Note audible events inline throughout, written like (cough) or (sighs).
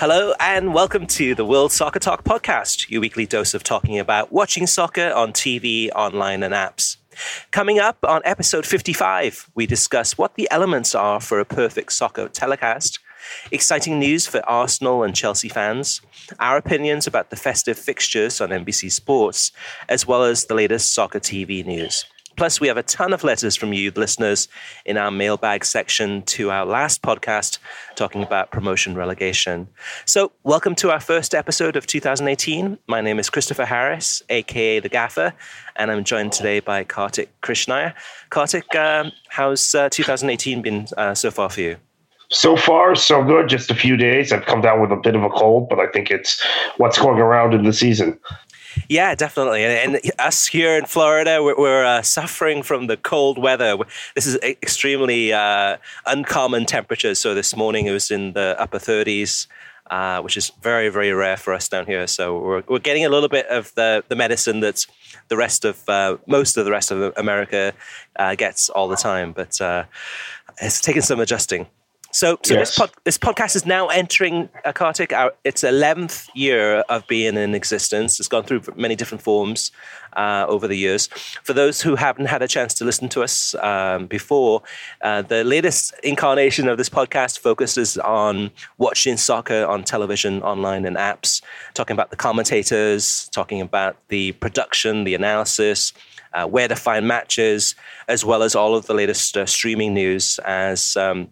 Hello and welcome to the World Soccer Talk podcast, your weekly dose of talking about watching soccer on TV, online, and apps. Coming up on episode 55, we discuss what the elements are for a perfect soccer telecast, exciting news for Arsenal and Chelsea fans, our opinions about the festive fixtures on NBC Sports, as well as the latest soccer TV news. Plus, we have a ton of letters from you, listeners, in our mailbag section to our last podcast talking about promotion relegation. So, welcome to our first episode of 2018. My name is Christopher Harris, aka The Gaffer, and I'm joined today by Kartik Krishnaiyer. Kartik, um, how's uh, 2018 been uh, so far for you? So far, so good. Just a few days. I've come down with a bit of a cold, but I think it's what's going around in the season. Yeah, definitely. And, and us here in Florida, we're, we're uh, suffering from the cold weather. This is extremely uh, uncommon temperatures. So this morning it was in the upper 30s. Uh, which is very, very rare for us down here. So we're, we're getting a little bit of the, the medicine that the rest of uh, most of the rest of America uh, gets all the time, but uh, it's taken some adjusting. So, so yes. this, pod, this podcast is now entering uh, Kartik, our, its 11th year of being in existence. It's gone through many different forms uh, over the years. For those who haven't had a chance to listen to us um, before, uh, the latest incarnation of this podcast focuses on watching soccer on television, online, and apps, talking about the commentators, talking about the production, the analysis, uh, where to find matches, as well as all of the latest uh, streaming news as um,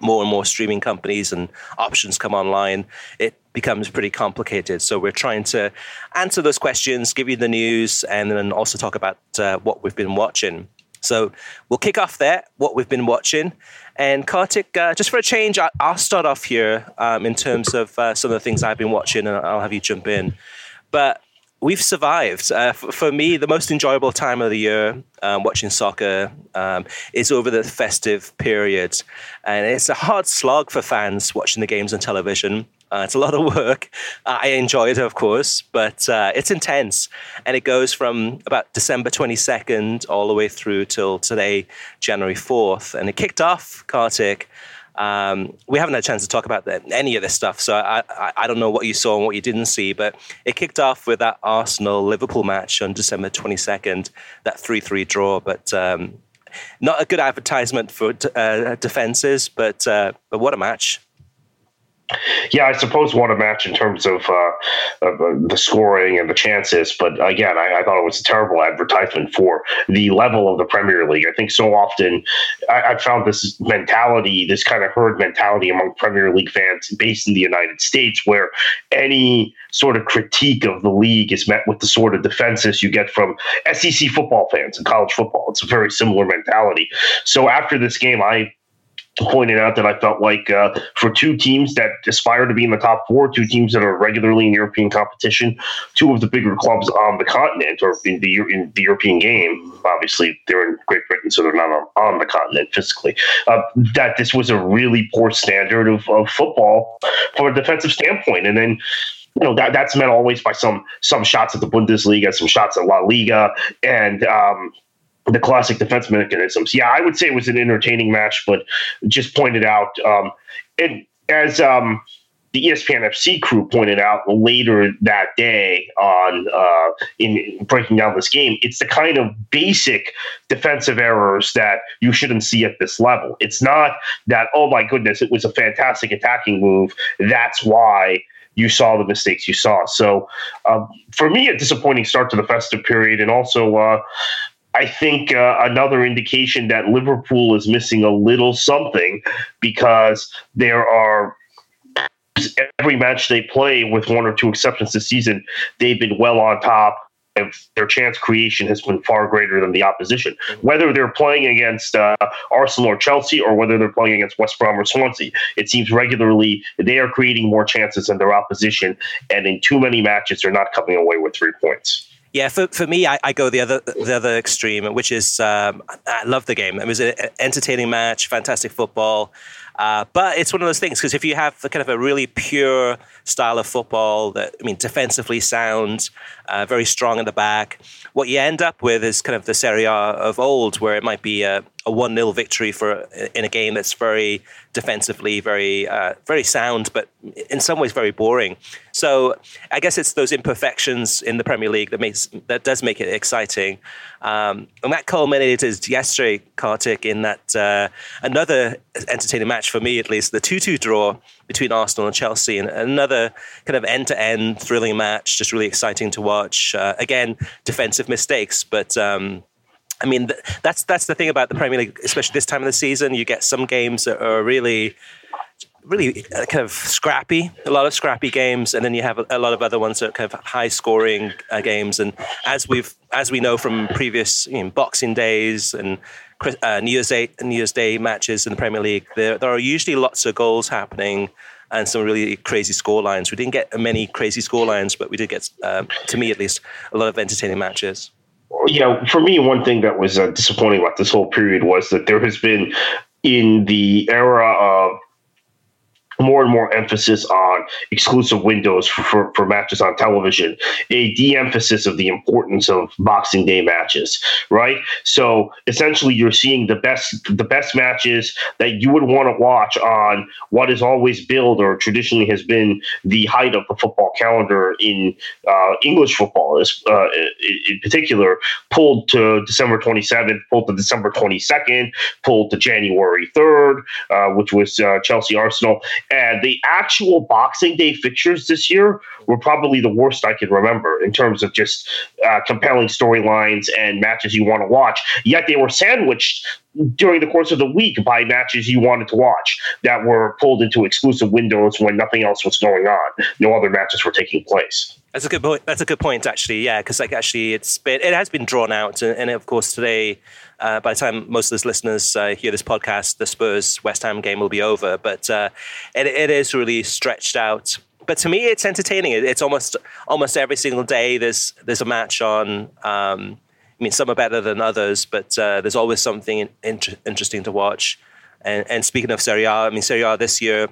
more and more streaming companies and options come online, it becomes pretty complicated. So we're trying to answer those questions, give you the news, and then also talk about uh, what we've been watching. So we'll kick off there, what we've been watching. And Kartik, uh, just for a change, I- will start off here um, in terms of uh, some of the things I've been watching, and I'll have you jump in. But we've survived. Uh, f- for me, the most enjoyable time of the year um, watching soccer um, is over the festive period. And it's a hard slog for fans watching the games on television. Uh, it's a lot of work. Uh, I enjoy it, of course, but uh, it's intense. And it goes from about December 22nd all the way through till today, January 4th. And it kicked off, Kartik, um, we haven't had a chance to talk about the, any of this stuff, so I, I, I, don't know what you saw and what you didn't see, but it kicked off with that Arsenal Liverpool match on December 22nd, that 3 3 draw. But um, not a good advertisement for uh, defenses, but, uh, but what a match. Yeah, I suppose what a match in terms of uh, uh, the scoring and the chances. But again, I, I, thought it was a terrible advertisement for the level of the Premier League. I think so often I, have found this mentality, this kind of herd mentality among Premier League fans based in the United States, where any sort of critique of the league is met with the sort of defenses you get from SEC football fans and college football. It's a very similar mentality. So after this game, I pointed out that I felt like uh, for two teams that aspire to be in the top four, two teams that are regularly in European competition, two of the bigger clubs on the continent or in the in the European game. Obviously, they're in Great Britain, so they're not on, on the continent physically. Uh, that this was a really poor standard of, of football from a defensive standpoint, and then you know that that's met always by some some shots at the Bundesliga, some shots at La Liga, and um, the classic defense mechanisms. Yeah, I would say it was an entertaining match, but just pointed out, um, and as um, the ESPN FC crew pointed out later that day on uh, in breaking down this game, it's the kind of basic defensive errors that you shouldn't see at this level. It's not that oh my goodness, it was a fantastic attacking move. That's why you saw the mistakes you saw. So uh, for me, a disappointing start to the festive period, and also. Uh, I think uh, another indication that Liverpool is missing a little something because there are every match they play, with one or two exceptions this season, they've been well on top. Their chance creation has been far greater than the opposition. Whether they're playing against uh, Arsenal or Chelsea, or whether they're playing against West Brom or Swansea, it seems regularly they are creating more chances than their opposition. And in too many matches, they're not coming away with three points. Yeah, for, for me, I, I, go the other the other extreme, which is um, I love the game. It was an entertaining match, fantastic football. Uh, but it's one of those things because if you have kind of a really pure style of football that I mean defensively sound, uh, very strong in the back, what you end up with is kind of the Serie A of old, where it might be a, a one 0 victory for in a game that's very defensively very uh, very sound, but in some ways very boring. So I guess it's those imperfections in the Premier League that makes that does make it exciting. Um, and that culminated yesterday, Kartik, in that uh, another entertaining match for me, at least, the 2 2 draw between Arsenal and Chelsea, and another kind of end to end thrilling match, just really exciting to watch. Uh, again, defensive mistakes, but. Um, I mean, that's that's the thing about the Premier League, especially this time of the season. You get some games that are really really uh, kind of scrappy, a lot of scrappy games, and then you have a, a lot of other ones that are kind of high scoring uh, games. And as we've as we know from previous you know, Boxing Days and uh, New Year's Day New Year's Day matches in the Premier League, there there are usually lots of goals happening. And some really crazy score lines. We didn't get many crazy score lines, but we did get, um, to me at least, a lot of entertaining matches yeah, for me, one thing that was uh, disappointing about this whole period was that there has been in the era of more and more emphasis on exclusive windows for, for, for, matches on television, a de-emphasis of the importance of Boxing Day matches, right? So essentially, you're seeing the best the best matches that you would want to watch on what is always billed or traditionally has been the height of the football calendar in uh, English football, uh, in particular, pulled to December 27th, pulled to December 22nd, pulled to January 3rd, uh, which was uh, Chelsea Arsenal and the actual Boxing Day fixtures this year were probably the worst I can remember in terms of just uh, compelling storylines and matches you want to watch. Yet they were sandwiched during the course of the week by matches you wanted to watch that were pulled into exclusive windows when nothing else was going on. No other matches were taking place. That's a good point. That's a good point, actually. Yeah, because like actually, it's been it has been drawn out, and, and of course today uh, by the time most of the listeners uh, hear this podcast, the Spurs West Ham game will be over. But uh, it, it is really stretched out. But to me, it's entertaining. it's almost almost every single day. There's there's a match on. Um, I mean, some are better than others, but uh, there's always something in, interesting to watch. And, and, speaking of Serie A, I mean, Serie A this year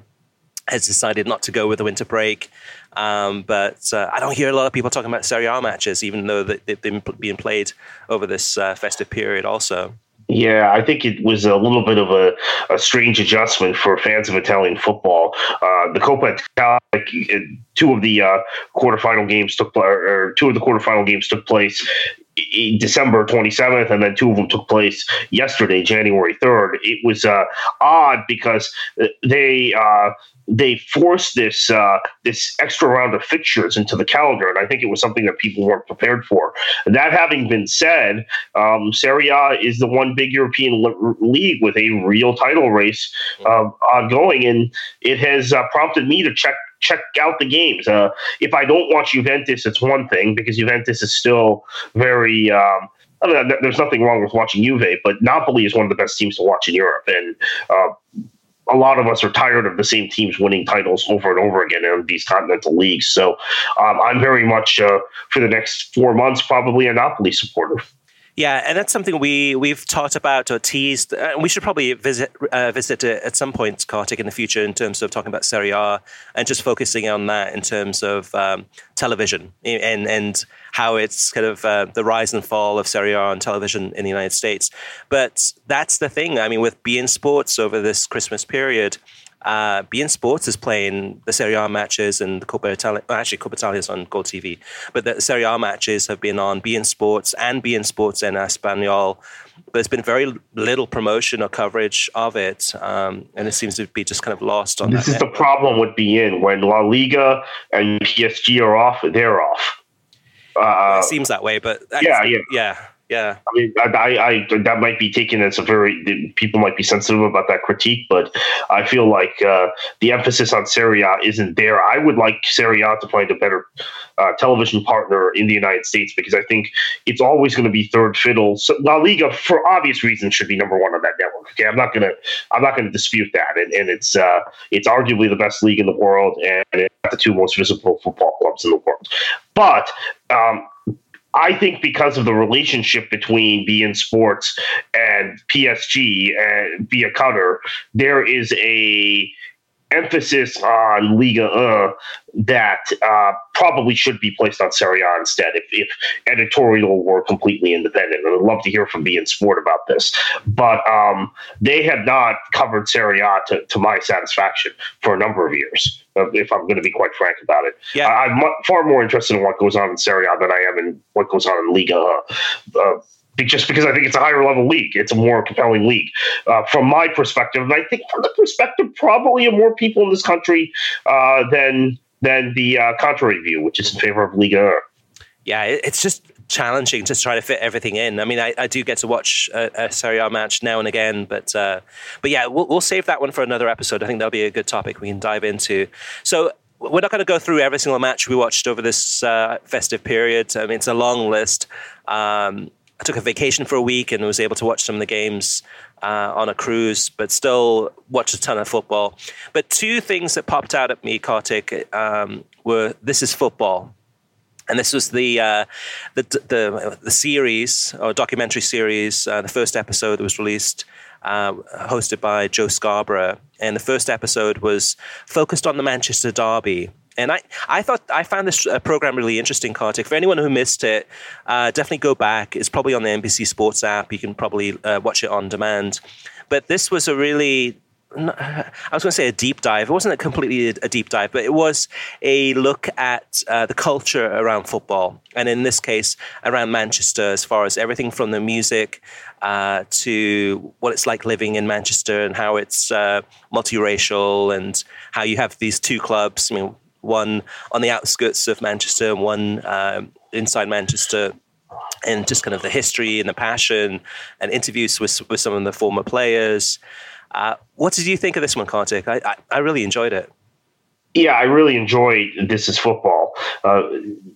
has decided not to go with the winter break. Um, but uh, I don't hear a lot of people talking about Serie A matches, even though they've been being played over this uh, festive period also. Yeah, I think it was a little bit of a, a strange adjustment for fans of Italian football. Uh, the Coppa Italia, two of the uh, quarterfinal games took or two of the quarterfinal games took place December 27th, and then two of them took place yesterday, January 3rd. It was uh, odd because they uh, they forced this uh, this extra round of fixtures into the calendar, and I think it was something that people weren't prepared for. That having been said, um, Serie A is the one big European league with a real title race uh, ongoing, and it has uh, prompted me to check check out the games. Uh, if I don't watch Juventus, it's one thing because Juventus is still very. Um, I mean, there's nothing wrong with watching Juve, but Napoli is one of the best teams to watch in Europe, and uh, a lot of us are tired of the same teams winning titles over and over again in these continental leagues. So um, I'm very much uh, for the next four months probably a Napoli supporter. Yeah, and that's something we we've talked about or teased. Uh, we should probably visit uh, visit it at some point, Kartik, in the future, in terms of talking about Serie A and just focusing on that in terms of um, television and and how it's kind of uh, the rise and fall of Serie A on television in the United States. But that's the thing. I mean, with beIN Sports over this Christmas period, uh, beIN Sports is playing the Serie A matches and the Coppa Italia. Actually, Coppa Italia is on Gold TV, but the Serie A matches have been on beIN Sports and beIN Sports en Espanol. But there's been very little promotion or coverage of it, um, and it seems to be just kind of lost on. This is network. the problem with beIN when La Liga and PSG are off, they're off. Uh, it seems that way, but yeah, yeah, yeah. Yeah, I mean, I, I, that might be taken as a very people might be sensitive about that critique, but I feel like uh, the emphasis on Serie A isn't there. I would like Serie A to find a better uh, television partner in the United States because I think it's always going to be third fiddle. So La Liga, for obvious reasons, should be number one on that network. Okay, I'm not gonna I'm not gonna dispute that, and, and it's uh, it's arguably the best league in the world and the two most visible football clubs in the world, but. Um, I think because of the relationship between beIN Sports and PSG and via Qatar, there is a emphasis on Liga uh, that uh, probably should be placed on Serie A instead if, if editorial were completely independent. And I'd love to hear from beIN Sport about this. But um, they have not covered Serie A to, to my satisfaction for a number of years, uh, if I'm going to be quite frank about it. Yeah. I'm far more interested in what goes on in Serie A than I am in what goes on in Liga. Uh, just because I think it's a higher level league. It's a more compelling league uh, from my perspective, and I think from the perspective probably of more people in this country uh, than than the uh, contrary view, which is in favor of Liga. Yeah, it's just challenging to try to fit everything in. I mean, I, I do get to watch a, a Serie A match now and again, but uh, but yeah, we'll, we'll save that one for another episode. I think that'll be a good topic we can dive into. So we're not going to go through every single match we watched over this uh, festive period. I mean, it's a long list. Um, I took a vacation for a week and was able to watch some of the games uh, on a cruise, but still watched a ton of football. But two things that popped out at me, Kartik, um, were this is football. And this was the, uh, the, the the series or documentary series. Uh, the first episode that was released, uh, hosted by Joe Scarborough, and the first episode was focused on the Manchester Derby. And I, I thought I found this uh, program really interesting, Kartik. For anyone who missed it, uh, definitely go back. It's probably on the NBC Sports app. You can probably uh, watch it on demand. But this was a really I was going to say a deep dive. It wasn't a completely a deep dive, but it was a look at uh, the culture around football, and in this case, around Manchester, as far as everything from the music uh, to what it's like living in Manchester and how it's uh, multiracial and how you have these two clubs. I mean, one on the outskirts of Manchester and one um, inside Manchester and just kind of the history and the passion and interviews with, with some of the former players. Uh, what did you think of this one, Kartik? I, I, I really enjoyed it. Yeah, I really enjoyed This Is Football, uh,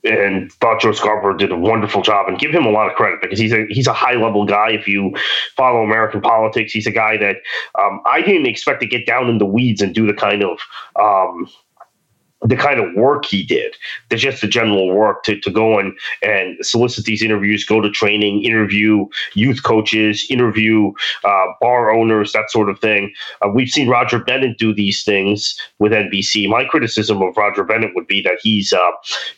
and thought Joe Scarborough did a wonderful job. And give him a lot of credit because he's a he's a high level guy. If you follow American politics, he's a guy that um, I didn't expect to get down in the weeds and do the kind of um, the kind of work he did, the just the general work to, to go and, and solicit these interviews, go to training, interview youth coaches, interview uh, bar owners, that sort of thing. Uh, we've seen Roger Bennett do these things with NBC. My criticism of Roger Bennett would be that he's uh,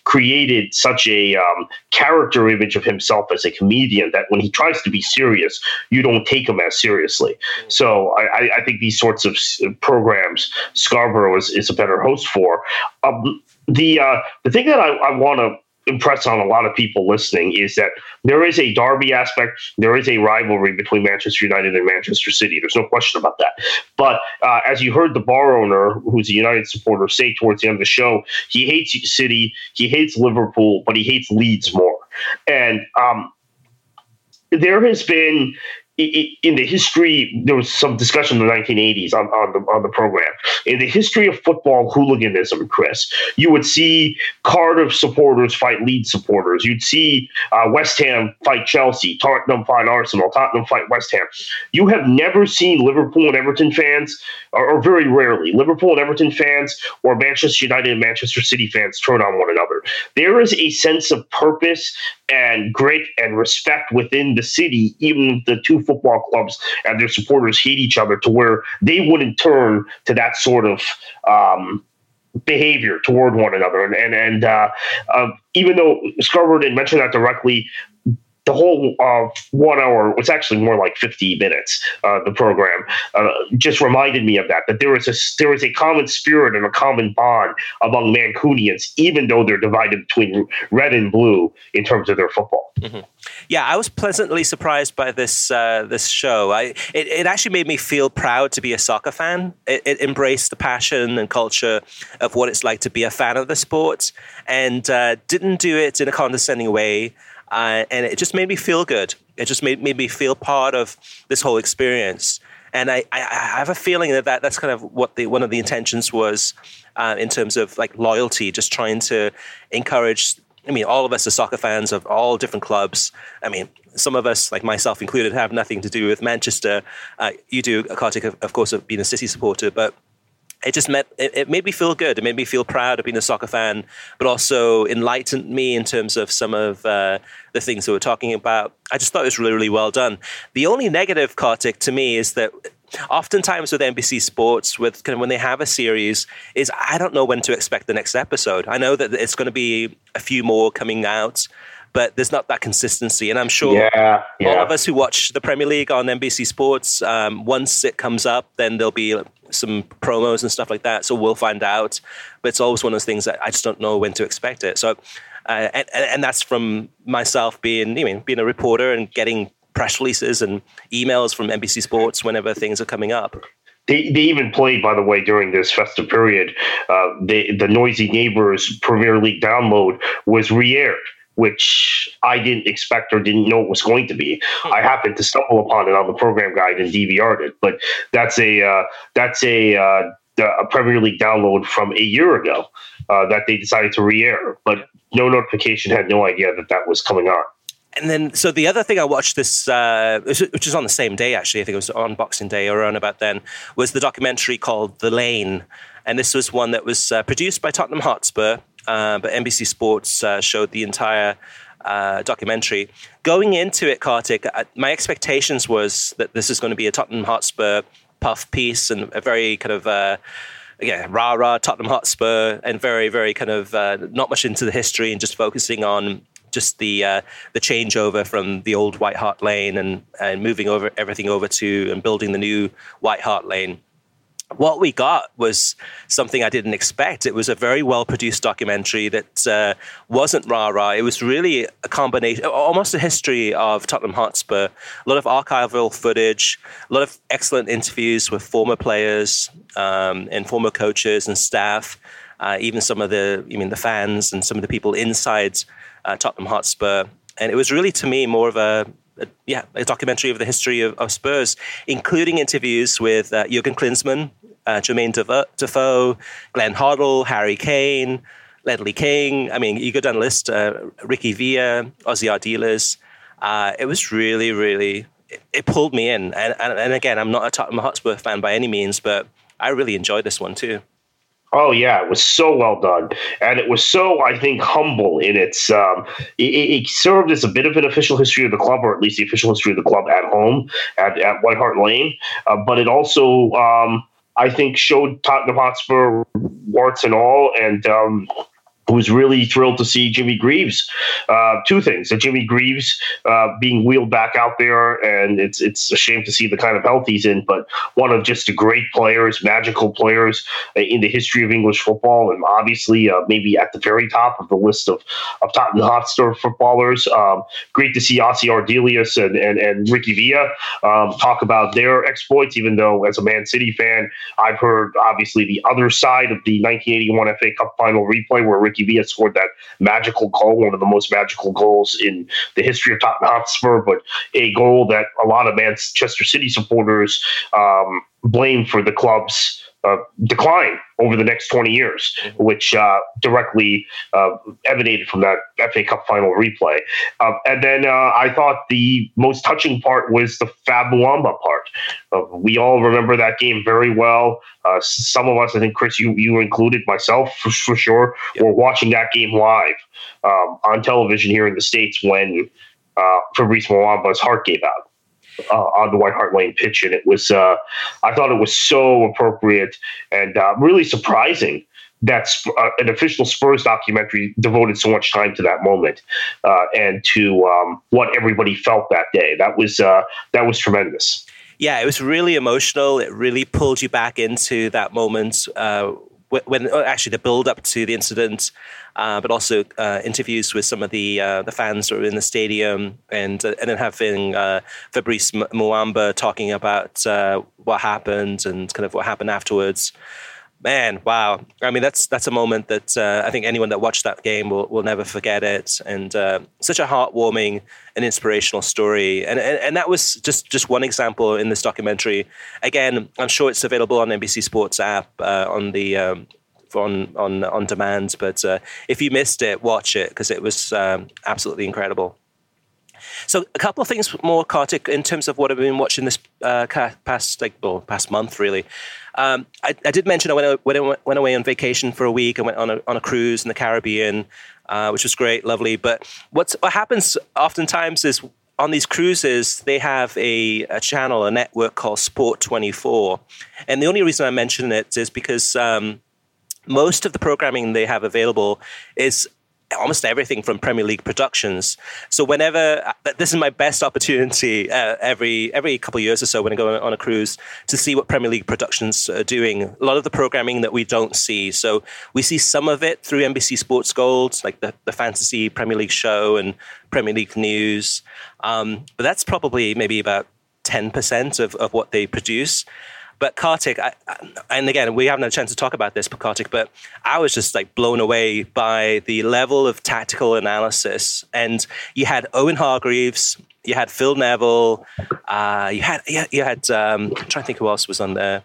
created such a um, character image of himself as a comedian that when he tries to be serious, you don't take him as seriously. So I, I think these sorts of programs, Scarborough is, is a better host for. Um, the uh, the thing that I, I want to impress on a lot of people listening is that there is a derby aspect. There is a rivalry between Manchester United and Manchester City. There's no question about that. But uh, as you heard the bar owner, who's a United supporter, say towards the end of the show, he hates City, he hates Liverpool, but he hates Leeds more. And um, there has been in the history, there was some discussion in the 1980s on, on the on the program. In the history of football hooliganism, Chris, you would see Cardiff supporters fight Leeds supporters. You'd see uh, West Ham fight Chelsea, Tottenham fight Arsenal, Tottenham fight West Ham. You have never seen Liverpool and Everton fans, or, or very rarely, Liverpool and Everton fans or Manchester United and Manchester City fans turn on one another. There is a sense of purpose and grit and respect within the city, even the two football clubs and their supporters hate each other to where they wouldn't turn to that sort of um, behavior toward one another. And and, and uh, uh, even though Scarborough didn't mention that directly, the whole uh, one hour was actually more like 50 minutes uh, the program uh, just reminded me of that that there was a there was a common spirit and a common bond among mancunians even though they're divided between red and blue in terms of their football. Mm-hmm. yeah i was pleasantly surprised by this uh, this show. I, it, it actually made me feel proud to be a soccer fan. It, it, embraced the passion and culture of what it's like to be a fan of the sport and uh, didn't do it in a condescending way uh, and it just made me feel good. It just made, made me feel part of this whole experience. And I, I, have a feeling that, that that's kind of what the one of the intentions was uh, in terms of like loyalty, just trying to encourage. I mean, all of us are soccer fans of all different clubs. I mean, some of us, like myself included, have nothing to do with Manchester. Uh, you do, Kartik, of course, of being a City supporter, but it just met, it, it, made me feel good. It made me feel proud of being a soccer fan, but also enlightened me in terms of some of uh, the things that we're talking about. I just thought it was really, really well done. The only negative, Kartik, to me is that oftentimes with NBC Sports, with kind of when they have a series, is I don't know when to expect the next episode. I know that it's going to be a few more coming out but there's not that consistency. And I'm sure yeah, yeah. all of us who watch the Premier League on NBC Sports, um, once it comes up, then there'll be some promos and stuff like that. So we'll find out. But it's always one of those things that I just don't know when to expect it. So, uh, and, and that's from myself being, you know, being a reporter and getting press releases and emails from NBC Sports whenever things are coming up. They, they even played, by the way, during this festive period. Uh, they, the Noisy Neighbors Premier League download was re-aired which I didn't expect or didn't know it was going to be. Hmm. I happened to stumble upon it on the program guide and DVR'd it, but that's a uh, that's a uh, a Premier League download from a year ago uh, that they decided to re-air, but no notification had no idea that that was coming on. And then, so the other thing I watched this, uh, which was on the same day actually, I think it was on Boxing Day or around about then, was the documentary called The Lane, and this was one that was uh, produced by Tottenham Hotspur uh, but NBC Sports uh, showed the entire uh, documentary. Going into it, Kartik, my expectations was that this is going to be a Tottenham Hotspur puff piece and a very kind of uh, yeah, rah rah Tottenham Hotspur, and very very kind of uh, not much into the history and just focusing on just the uh, the changeover from the old White Hart Lane and and moving over everything over to and building the new White Hart Lane what we got was something I didn't expect. It was a very well produced documentary that uh, wasn't rah rah. It was really a combination, almost a history of Tottenham Hotspur. A lot of archival footage, a lot of excellent interviews with former players um, and former coaches and staff. Uh, even some of the, I mean, the fans and some of the people inside uh, Tottenham Hotspur. And it was really, to me, more of a a, yeah, a documentary of the history of, of Spurs, including interviews with uh, Jurgen Klinsmann, uh, Jermaine Defoe, Glenn Hoddle, Harry Kane, Ledley King. I mean, you go down the list, uh, Ricky Villa, Ossie Ardiles. Uh, it was really, really, it, it pulled me in. And, and, and, again, I'm not a Tottenham Hotspur fan by any means, but I really enjoyed this one too. Oh yeah, it was so well done, and it was so I think humble in its. Um, it, it, served as a bit of an official history of the club, or at least the official history of the club at home at, at White Hart Lane. Uh, but it also, um, I think, showed Tottenham Hotspur warts and all, and um, was really thrilled to see Jimmy Greaves. Uh, two things: that Jimmy Greaves uh, being wheeled back out there, and it's it's a shame to see the kind of health he's in. But one of just the great players, magical players in the history of English football, and obviously uh, maybe at the very top of the list of of Tottenham Hotspur footballers. Um, great to see Ossie Ardiles and, and and Ricky Villa um, talk about their exploits. Even though, as a Man City fan, I've heard obviously the other side of the 1981 FA Cup final replay where Ricky Ricky Villa scored that magical goal, one of the most magical goals in the history of Tottenham Hotspur, but a goal that a lot of Manchester City supporters um, blame for the club's uh, decline over the next 20 years, which uh, directly uh, emanated from that FA Cup final replay. Uh, and then uh, I thought the most touching part was the Fab Muamba part. Uh, we all remember that game very well. some of us, I think, Chris, you, you included, myself for, for sure, yep. were watching that game live um, on television here in the States when Fabrice Muamba's heart gave out uh, on the White Hart Lane pitch, and it was uh, I thought it was so appropriate and uh, really surprising that uh, an official Spurs documentary devoted so much time to that moment uh, and to um, what everybody felt that day. That was uh, that was tremendous. Yeah, it was really emotional. It really pulled you back into that moment when oh, actually the build up to the incident, uh, but also uh, interviews with some of the uh, the fans that were in the stadium, and uh, and then having uh, Fabrice Muamba talking about uh, what happened and kind of what happened afterwards man, wow! I mean, that's that's a moment that uh, I think anyone that watched that game will, will never forget it, and uh, such a heartwarming and inspirational story. And, and and that was just just one example in this documentary. Again, I'm sure it's available on NBC Sports app uh, on the. Um, on on on demand, but uh, if you missed it, watch it because it was um, absolutely incredible. So a couple of things more, Kartik, in terms of what I've been watching this uh, past like well, past month really. Um, I, I, did mention I went, went, went away on vacation for a week. I went on a, on a cruise in the Caribbean, uh, which was great, lovely. But what happens oftentimes is on these cruises, they have a, a, channel, a network called Sport 24. And the only reason I mention it is because um, most of the programming they have available is almost everything from Premier League productions. So whenever uh, this is my best opportunity uh, every every couple of years or so when I go on a cruise to see what Premier League productions are doing. A lot of the programming that we don't see. So we see some of it through NBC Sports Gold, like the, the fantasy Premier League show and Premier League news. Um, but that's probably maybe about 10% of, of what they produce. But Kartik, I, and again, we haven't had a chance to talk about this, but Kartik, but I was just like blown away by the level of tactical analysis. And you had Owen Hargreaves, you had Phil Neville, uh, you had you had, um, I'm trying to think who else was on there,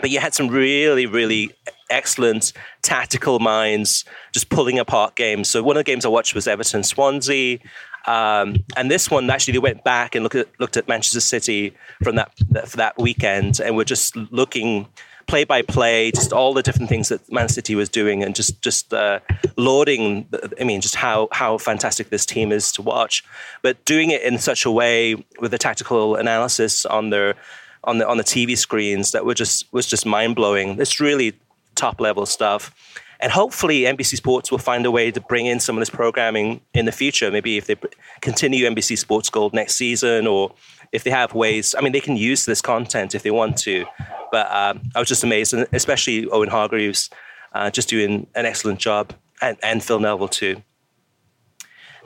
but you had some really really excellent tactical minds just pulling apart games. So one of the games I watched was Everton Swansea. Um, and this one actually they went back and looked at looked at Manchester City from that, that for that weekend, and we're just looking play by play, just all the different things that Man City was doing, and just just uh, lauding. I mean, just how how fantastic this team is to watch, but doing it in such a way with the tactical analysis on their on the on the TV screens that were just was just mind blowing. It's really top level stuff. And hopefully, NBC Sports will find a way to bring in some of this programming in the future. Maybe if they continue NBC Sports Gold next season, or if they have ways, I mean, they can use this content if they want to. But um, I was just amazed, and especially Owen Hargreaves uh, just doing an excellent job, and, and Phil Neville too.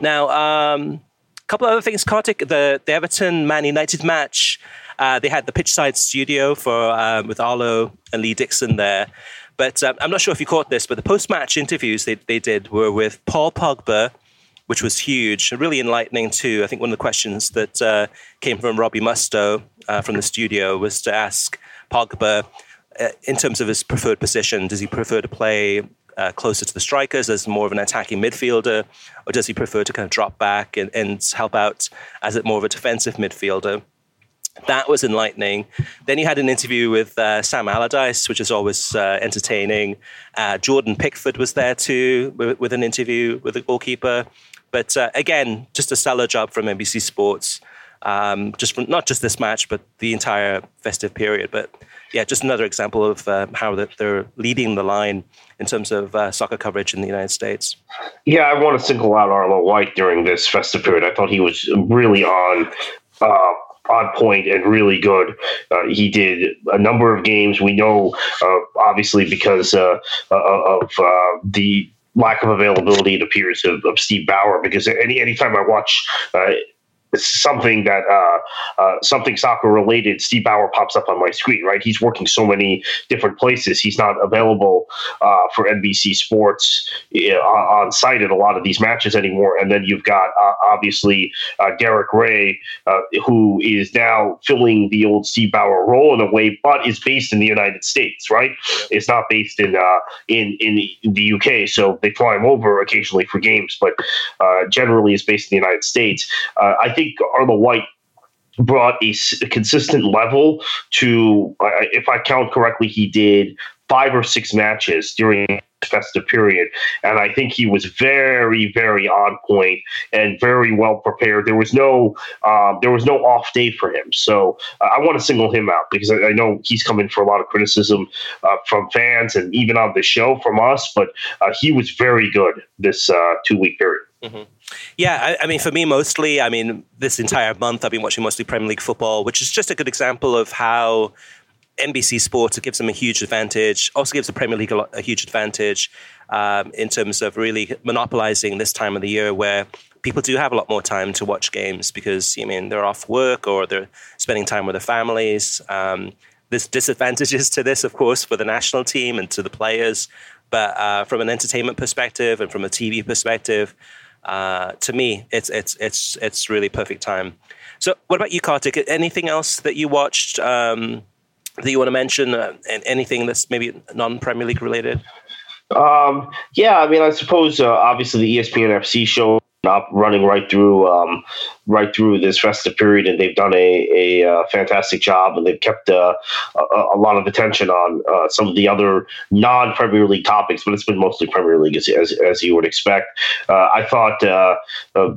Now, um, a couple of other things, Kartik, the, the Everton Man United match. Uh, they had the pitchside studio for um, with Arlo and Lee Dixon there. But um, I'm not sure if you caught this, but the post match interviews they, they did were with Paul Pogba, which was huge really enlightening too. I think one of the questions that uh, came from Robbie Mustoe uh, from the studio was to ask Pogba, uh, in terms of his preferred position, does he prefer to play uh, closer to the strikers as more of an attacking midfielder, or does he prefer to kind of drop back and, and help out as more of a defensive midfielder? That was enlightening. Then you had an interview with uh, Sam Allardyce, which is always uh, entertaining. Uh, Jordan Pickford was there too, with, with, an interview with the goalkeeper. But uh, again, just a stellar job from NBC Sports. Um, just from, not just this match, but the entire festive period. But yeah, just another example of uh, how they're leading the line in terms of uh, soccer coverage in the United States. Yeah, I want to single out Arlo White during this festive period. I thought he was really on uh, on point and really good. Uh, he did a number of games. We know, uh, obviously, because uh, uh of uh, the lack of availability, it appears, of, of, Steve Bower. Because any anytime I watch uh, something that uh, uh, something soccer related, Steve Bower pops up on my screen. Right, he's working so many different places. He's not available uh, for NBC Sports uh, on site at a lot of these matches anymore. And then you've got uh, obviously uh, Derek Rae, who is now filling the old Steve Bower role in a way, but is based in the United States. Right, it's not based in in in the UK, so they fly him over occasionally for games, but generally is based in the United States. I think think Arlo White brought a, a consistent level to, if I count correctly, he did five or six matches during the festive period. And I think he was very, very on point and very well prepared. There was no, um, there was no off day for him. So uh, I want to single him out because I, I, know he's coming for a lot of criticism uh, from fans and even on the show from us. But uh, he was very good this uh, two week period. Mm-hmm. Yeah, I, I, mean, for me, mostly, I mean, this entire month I've been watching mostly Premier League football, which is just a good example of how NBC Sports gives them a huge advantage. Also gives the Premier League a, lot, a huge advantage um, in terms of really monopolizing this time of the year where people do have a lot more time to watch games because I mean they're off work or they're spending time with their families. Um, there's disadvantages to this, of course, for the national team and to the players. But uh, from an entertainment perspective and from a TV perspective, uh, to me, it's it's it's it's really perfect time. So, what about you, Kartik? Anything else that you watched um, that you want to mention? Uh, anything that's maybe non Premier League related? Um, yeah, I mean, I suppose uh, obviously the ESPN FC show running right through um, right through this festive period, and they've done a, a, uh, fantastic job, and they've kept uh, a, a, lot of attention on uh, some of the other non Premier League topics, but it's been mostly Premier League as, as, as you would expect. Uh, I thought uh,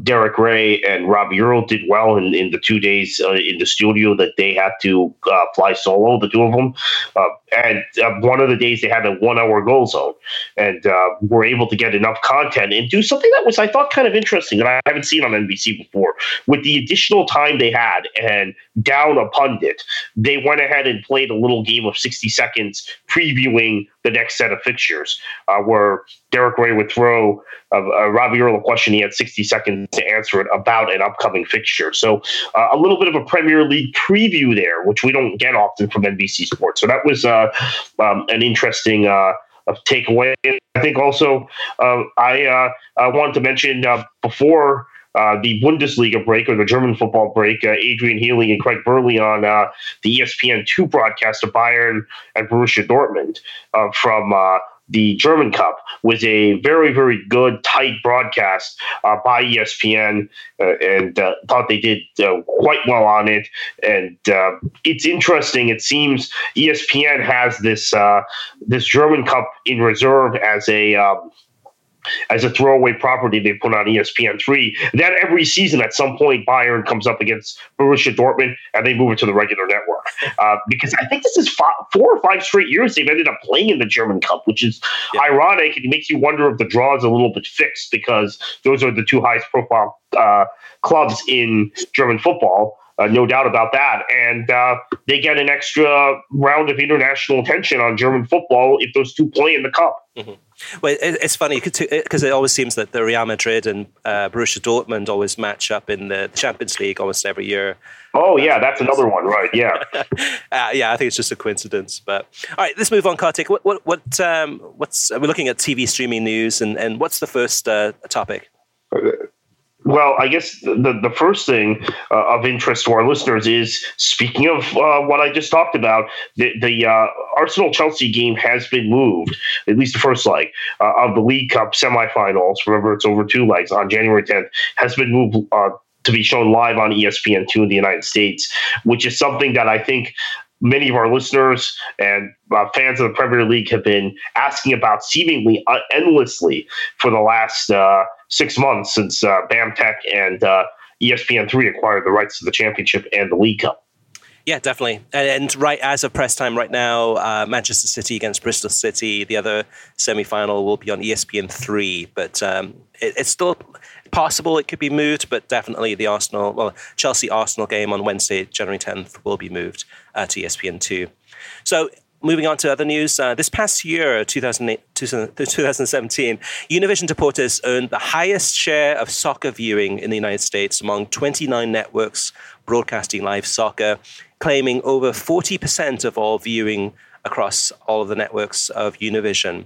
Derek Rae and Robbie Earle did well in, in the two days in the studio that they had to fly solo, the two of them. and one of the days they had a one hour goal zone, and were able to get enough content and do something that was, I thought, kind of interesting that I haven't seen on NBC before with the additional time they had and down a pundit, they went ahead and played a little game of 60 seconds previewing the next set of fixtures, uh, where Derek Rae would throw uh, uh, Robbie Earle a question. He had 60 seconds to answer it about an upcoming fixture. So uh, a little bit of a Premier League preview there, which we don't get often from NBC Sports. So that was uh, um, an interesting uh, takeaway. I think also I, I wanted to mention before uh, the Bundesliga break or the German football break, uh, Adrian Healy and Craig Burley on uh, the ESPN2 broadcast of Bayern and Borussia Dortmund uh, from uh, the German Cup was a very, very good, tight broadcast by ESPN, and thought they did quite well on it. And it's interesting. It seems ESPN has this this German Cup in reserve as a um, as a throwaway property they put on ESPN3. Then every season, at some point, Bayern comes up against Borussia Dortmund and they move it to the regular network. (laughs) Uh, because I think this is five, four or five straight years they've ended up playing in the German Cup, which is yeah. ironic and it makes you wonder if the draw is a little bit fixed because those are the two highest profile uh, clubs in German football. Uh, no doubt about that. And uh, they get an extra round of international attention on German football if those two play in the cup. Mm-hmm. Well, it's funny because it always seems that the Real Madrid and uh, Borussia Dortmund always match up in the Champions League almost every year. Oh yeah, that's another one, right? Yeah, (laughs) uh, yeah. I think it's just a coincidence. But all right, let's move on, Kartik. What what what um, what's we're looking at TV streaming news, and and what's the first uh, topic? Well, I guess the, the first thing uh, of interest to our listeners is speaking of uh, what I just talked about, the, the uh, Arsenal Chelsea game has been moved, at least the first leg uh, of the League Cup semifinals. Remember, it's over two legs on January 10th, has been moved uh, to be shown live on ESPN2 in the United States, which is something that I think many of our listeners and uh, fans of the Premier League have been asking about seemingly uh, endlessly for the last uh, six months since uh, BAMTech and uh, ESPN3 acquired the rights to the championship and the League Cup. Yeah, definitely. And, and right as of press time right now, uh, Manchester City against Bristol City, the other semi final will be on ESPN3. But um, it, it's still possible it could be moved, but definitely the Arsenal, well, Chelsea Arsenal game on Wednesday, January 10th, will be moved uh, to ESPN2. So moving on to other news, uh, this past year, 2017, (laughs) Univision Deportes earned the highest share of soccer viewing in the United States among 29 networks broadcasting live soccer, claiming over 40% of all viewing across all of the networks of Univision.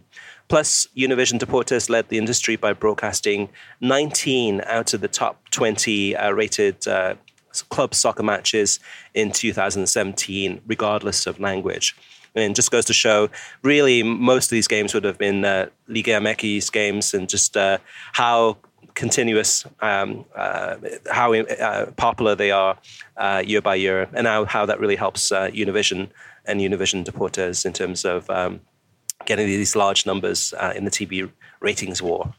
Plus, Univision Deportes led the industry by broadcasting 19 out of the top 20 uh, rated uh, club soccer matches in 2017, regardless of language. And just goes to show, really, most of these games would have been uh, Liga MX games, and just uh, how continuous, um, uh, how uh, popular they are uh, year by year, and how, how that really helps uh, Univision and Univision Deportes in terms of um, getting these large numbers in the TV ratings war.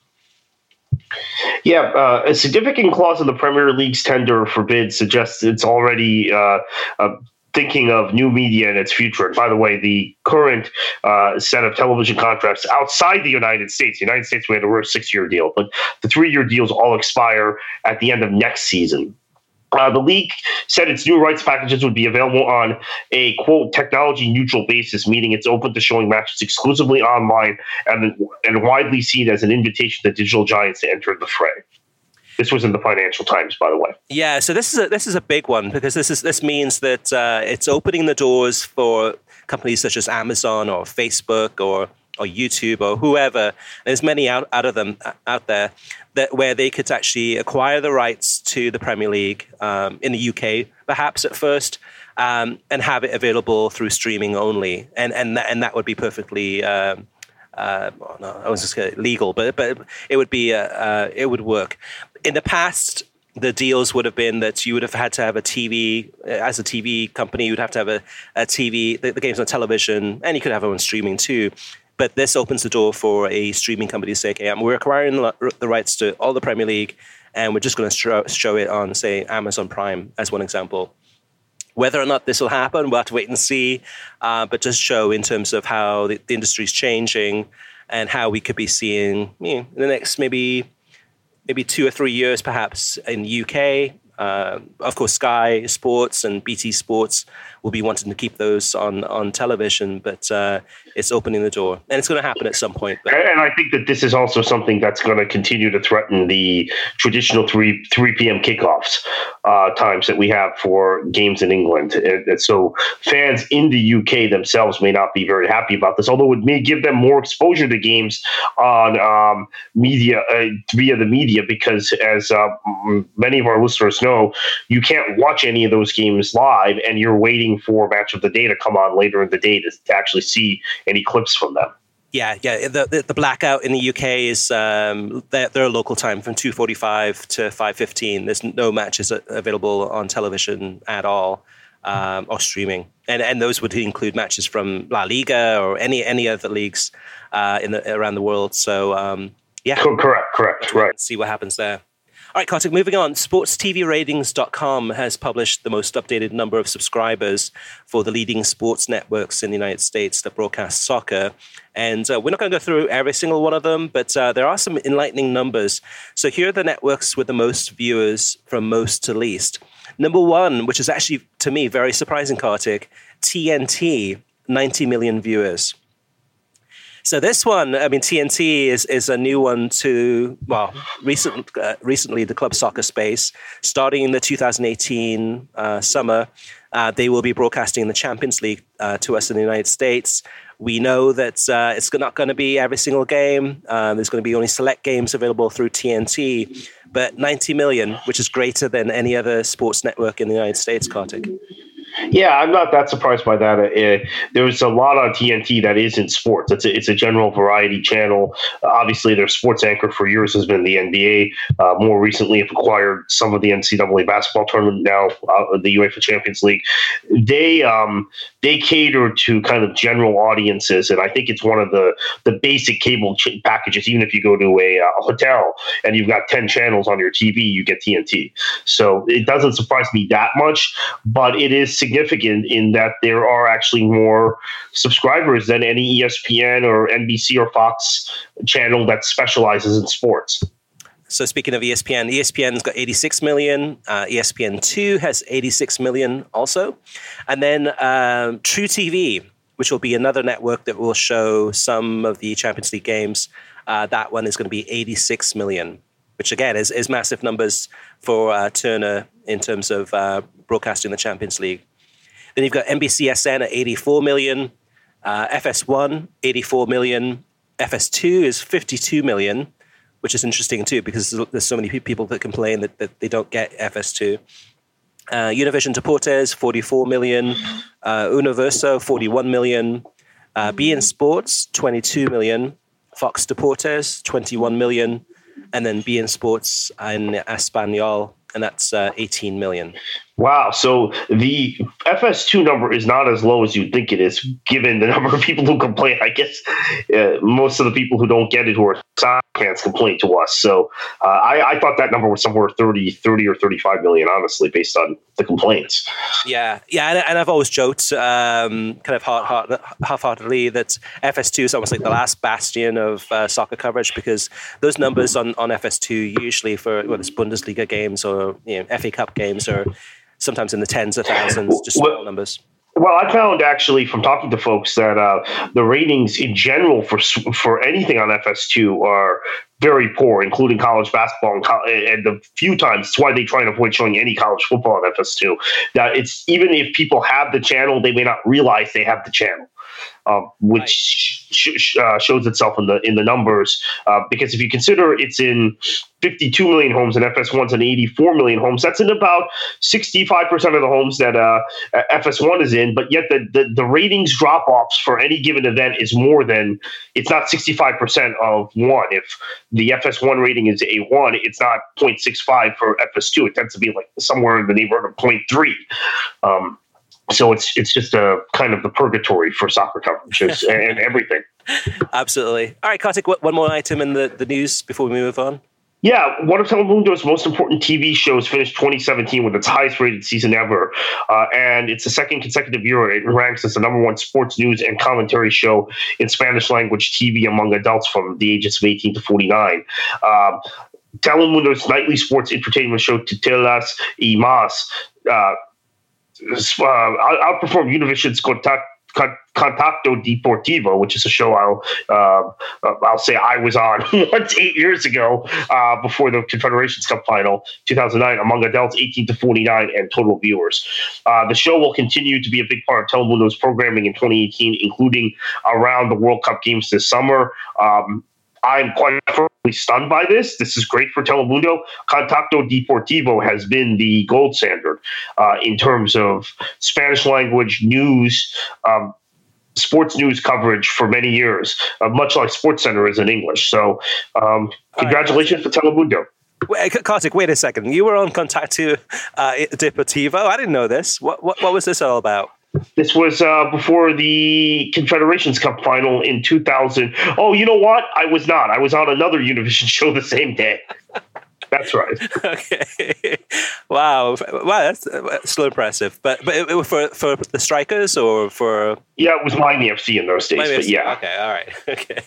Yeah, uh, a significant clause in the Premier League's tender for bids suggests it's already uh, uh, thinking of new media and its future. And by the way, the current uh, set of television contracts outside the United States, the United States, we had a six year deal, but the three year deals all expire at the end of next season. Uh, the league said its new rights packages would be available on a quote technology neutral basis, meaning it's open to showing matches exclusively online and and widely seen as an invitation to digital giants to enter the fray. This was in the Financial Times, by the way. Yeah, so this is a, this is a big one because this is this means that uh, it's opening the doors for companies such as Amazon or Facebook or or YouTube or whoever. There's many out, out of them out there that where they could actually acquire the rights to the Premier League um, in the UK, perhaps at first, um, and have it available through streaming only, and and that, and that would be perfectly. Um, uh, no, I was just legal, but but it would be uh, uh, it would work in the past, the deals would have been that you would have had to have a TV uh, as a TV company. You'd have to have a, a TV, the, the games on television, and you could have them on streaming too. But this opens the door for a streaming company to say, "Okay, we're acquiring the rights to all the Premier League, and we're just going to show, it on, say, Amazon Prime as one example." Whether or not this will happen, we'll have to wait and see. Uh, but just show in terms of how the, the industry is changing and how we could be seeing you know, in the next maybe maybe two or three years, perhaps in the UK. Uh, of course, Sky Sports and BT Sports will be wanting to keep those on on television, but uh, it's opening the door, and it's going to happen at some point. But. And I think that this is also something that's going to continue to threaten the traditional three three p.m. kickoffs uh, times that we have for games in England. And, and so fans in the UK themselves may not be very happy about this, although it may give them more exposure to games on um, media uh, via the media, because as uh, many of our listeners know, you can't watch any of those games live, and you're waiting for match of the day to come on later in the day to, to actually see any clips from them. Yeah, yeah. The, the, the blackout in the UK is um, their, their local time from two forty five to five fifteen. There's no matches available on television at all um, or streaming, and and those would include matches from La Liga or any any other leagues uh, in the, around the world. So um, yeah, correct, correct, right. See what happens there. All right, Kartik, moving on. SportsTVRatings.com has published the most updated number of subscribers for the leading sports networks in the United States that broadcast soccer. And uh, we're not going to go through every single one of them, but uh, there are some enlightening numbers. So here are the networks with the most viewers from most to least. Number one, which is actually, to me, very surprising, Kartik, TNT, 90 million viewers. So this one, I mean, TNT is is a new one to well, recent uh, recently the club soccer space. Starting in the 2018 uh, summer, uh, they will be broadcasting the Champions League uh, to us in the United States. We know that uh, it's not going to be every single game. Um, there's going to be only select games available through TNT, but 90 million, which is greater than any other sports network in the United States, Kartik. Yeah, I'm not that surprised by that. Uh, there's a lot on TNT that isn't sports. It's a, it's a general variety channel. Uh, obviously, their sports anchor for years has been the NBA. Uh, more recently, have acquired some of the NCAA basketball tournament now, uh, the UEFA Champions League. They um, they cater to kind of general audiences, and I think it's one of the the basic cable ch- packages. Even if you go to a, uh, a hotel and you've got ten channels on your TV, you get TNT. So it doesn't surprise me that much, but it is significant in that there are actually more subscribers than any ESPN or NBC or Fox channel that specializes in sports. So speaking of ESPN, ESPN's got 86 million. Uh, ESPN two has 86 million also, and then um, truTV, which will be another network that will show some of the Champions League games. Uh, that one is going to be 86 million, which again is, is massive numbers for uh, Turner in terms of uh, broadcasting the Champions League. Then you've got NBCSN at 84 million, uh, FS1 84 million, FS2 is 52 million, which is interesting too because there's so many people that complain that, that they don't get FS2. Uh, Univision Deportes, 44 million. Uh, Universo, 41 million. Uh, beIN Sports, 22 million. Fox Deportes, 21 million. And then beIN Sports in Espanol, and that's uh, 18 million. Wow. So the FS2 number is not as low as you'd think it is, given the (laughs) number of people who complain. I guess uh, most of the people who don't get it who are soccer fans complain to us. So uh, I, I, thought that number was somewhere 30, 30 or 35 million, honestly, based on the complaints. Yeah. Yeah. And, and I've always joked, um, kind of half heartedly, that FS2 is almost like the last bastion of uh, soccer coverage because those numbers on, on FS2 usually for whether it's Bundesliga games or you know, FA Cup games or sometimes in the tens of thousands, just small well, numbers. Well, I found actually from talking to folks that uh, the ratings in general for for anything on FS2 are very poor, including college basketball and, co- and the few times. It's why they try and avoid showing any college football on FS2. That it's even if people have the channel, they may not realize they have the channel uh, which sh- sh- uh, shows itself in the in the numbers. Uh, because if you consider it's in 52 million homes and FS1's in 84 million homes, that's in about 65 percent of the homes that uh, FS1 is in. But yet the the, the ratings drop offs for any given event is more than it's not 65 percent of one. If the FS1 rating is a one, it's not 0.65 for FS2. It tends to be like somewhere in the neighborhood of 0.3. Um, so it's it's just a kind of the purgatory for soccer coverage (laughs) and everything. Absolutely. All right, Kartik, one more item in the, the news before we move on. Yeah, one of Telemundo's most important TV shows finished 2017 with its highest rated season ever. Uh, and it's the second consecutive year it ranks as the number one sports news and commentary show in Spanish language TV among adults from the ages of 18 to 49. Um, Telemundo's nightly sports entertainment show Titulares y Más uh, uh, outperformed Univision's Contact, Contacto Deportivo, which is a show I'll uh, uh, I'll say I was on (laughs) once eight years ago uh, before the Confederations Cup final 2009 among adults 18 to 49 and total viewers. Uh, the show will continue to be a big part of Telemundo's programming in 2018, including around the World Cup games this summer. Um, I'm quite stunned by this. This is great for Telemundo. Contacto Deportivo has been the gold standard uh, in terms of Spanish language news. Um, sports news coverage for many years, uh, much like Sports Center is in English. So, um, congratulations right. for Telemundo. Wait, Kartik, wait a second. You were on Contacto uh, Deportivo. I didn't know this. What, what, what was this all about? This was uh, before the Confederations Cup final in 2000. Oh, you know what? I was not. I was on another Univision (laughs) show the same day. That's right. (laughs) okay. Wow. Wow. That's, that's still impressive. But but it, for for the strikers or for yeah, it was Miami FC in those days. Miami but FC. yeah. Okay. All right. (laughs) Okay.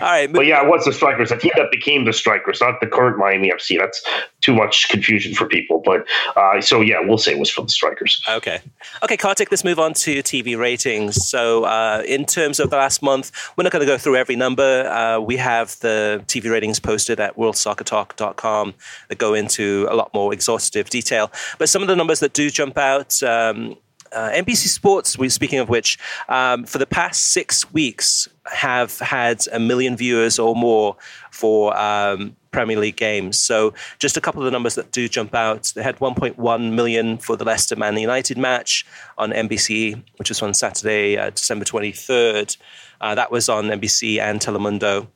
All right. But yeah, it was the strikers. A team that became the strikers, not the current Miami FC. That's too much confusion for people. But uh, so yeah, we'll say it was for the strikers. Okay. Okay, Kartik. Let's move on to TV ratings. So uh, in terms of the last month, we're not going to go through every number. Uh, we have the TV ratings posted at worldsoccertalk.com that go into a lot more exhaustive detail. But some of the numbers that do jump out. Um, uh, NBC Sports, we speaking of which, um, for the past six weeks have had a million viewers or more for um, Premier League games. So just a couple of the numbers that do jump out. They had 1.1 million for the Leicester Man United match on NBC, which was on Saturday, uh, December 23rd. Uh, that was on NBC and Telemundo.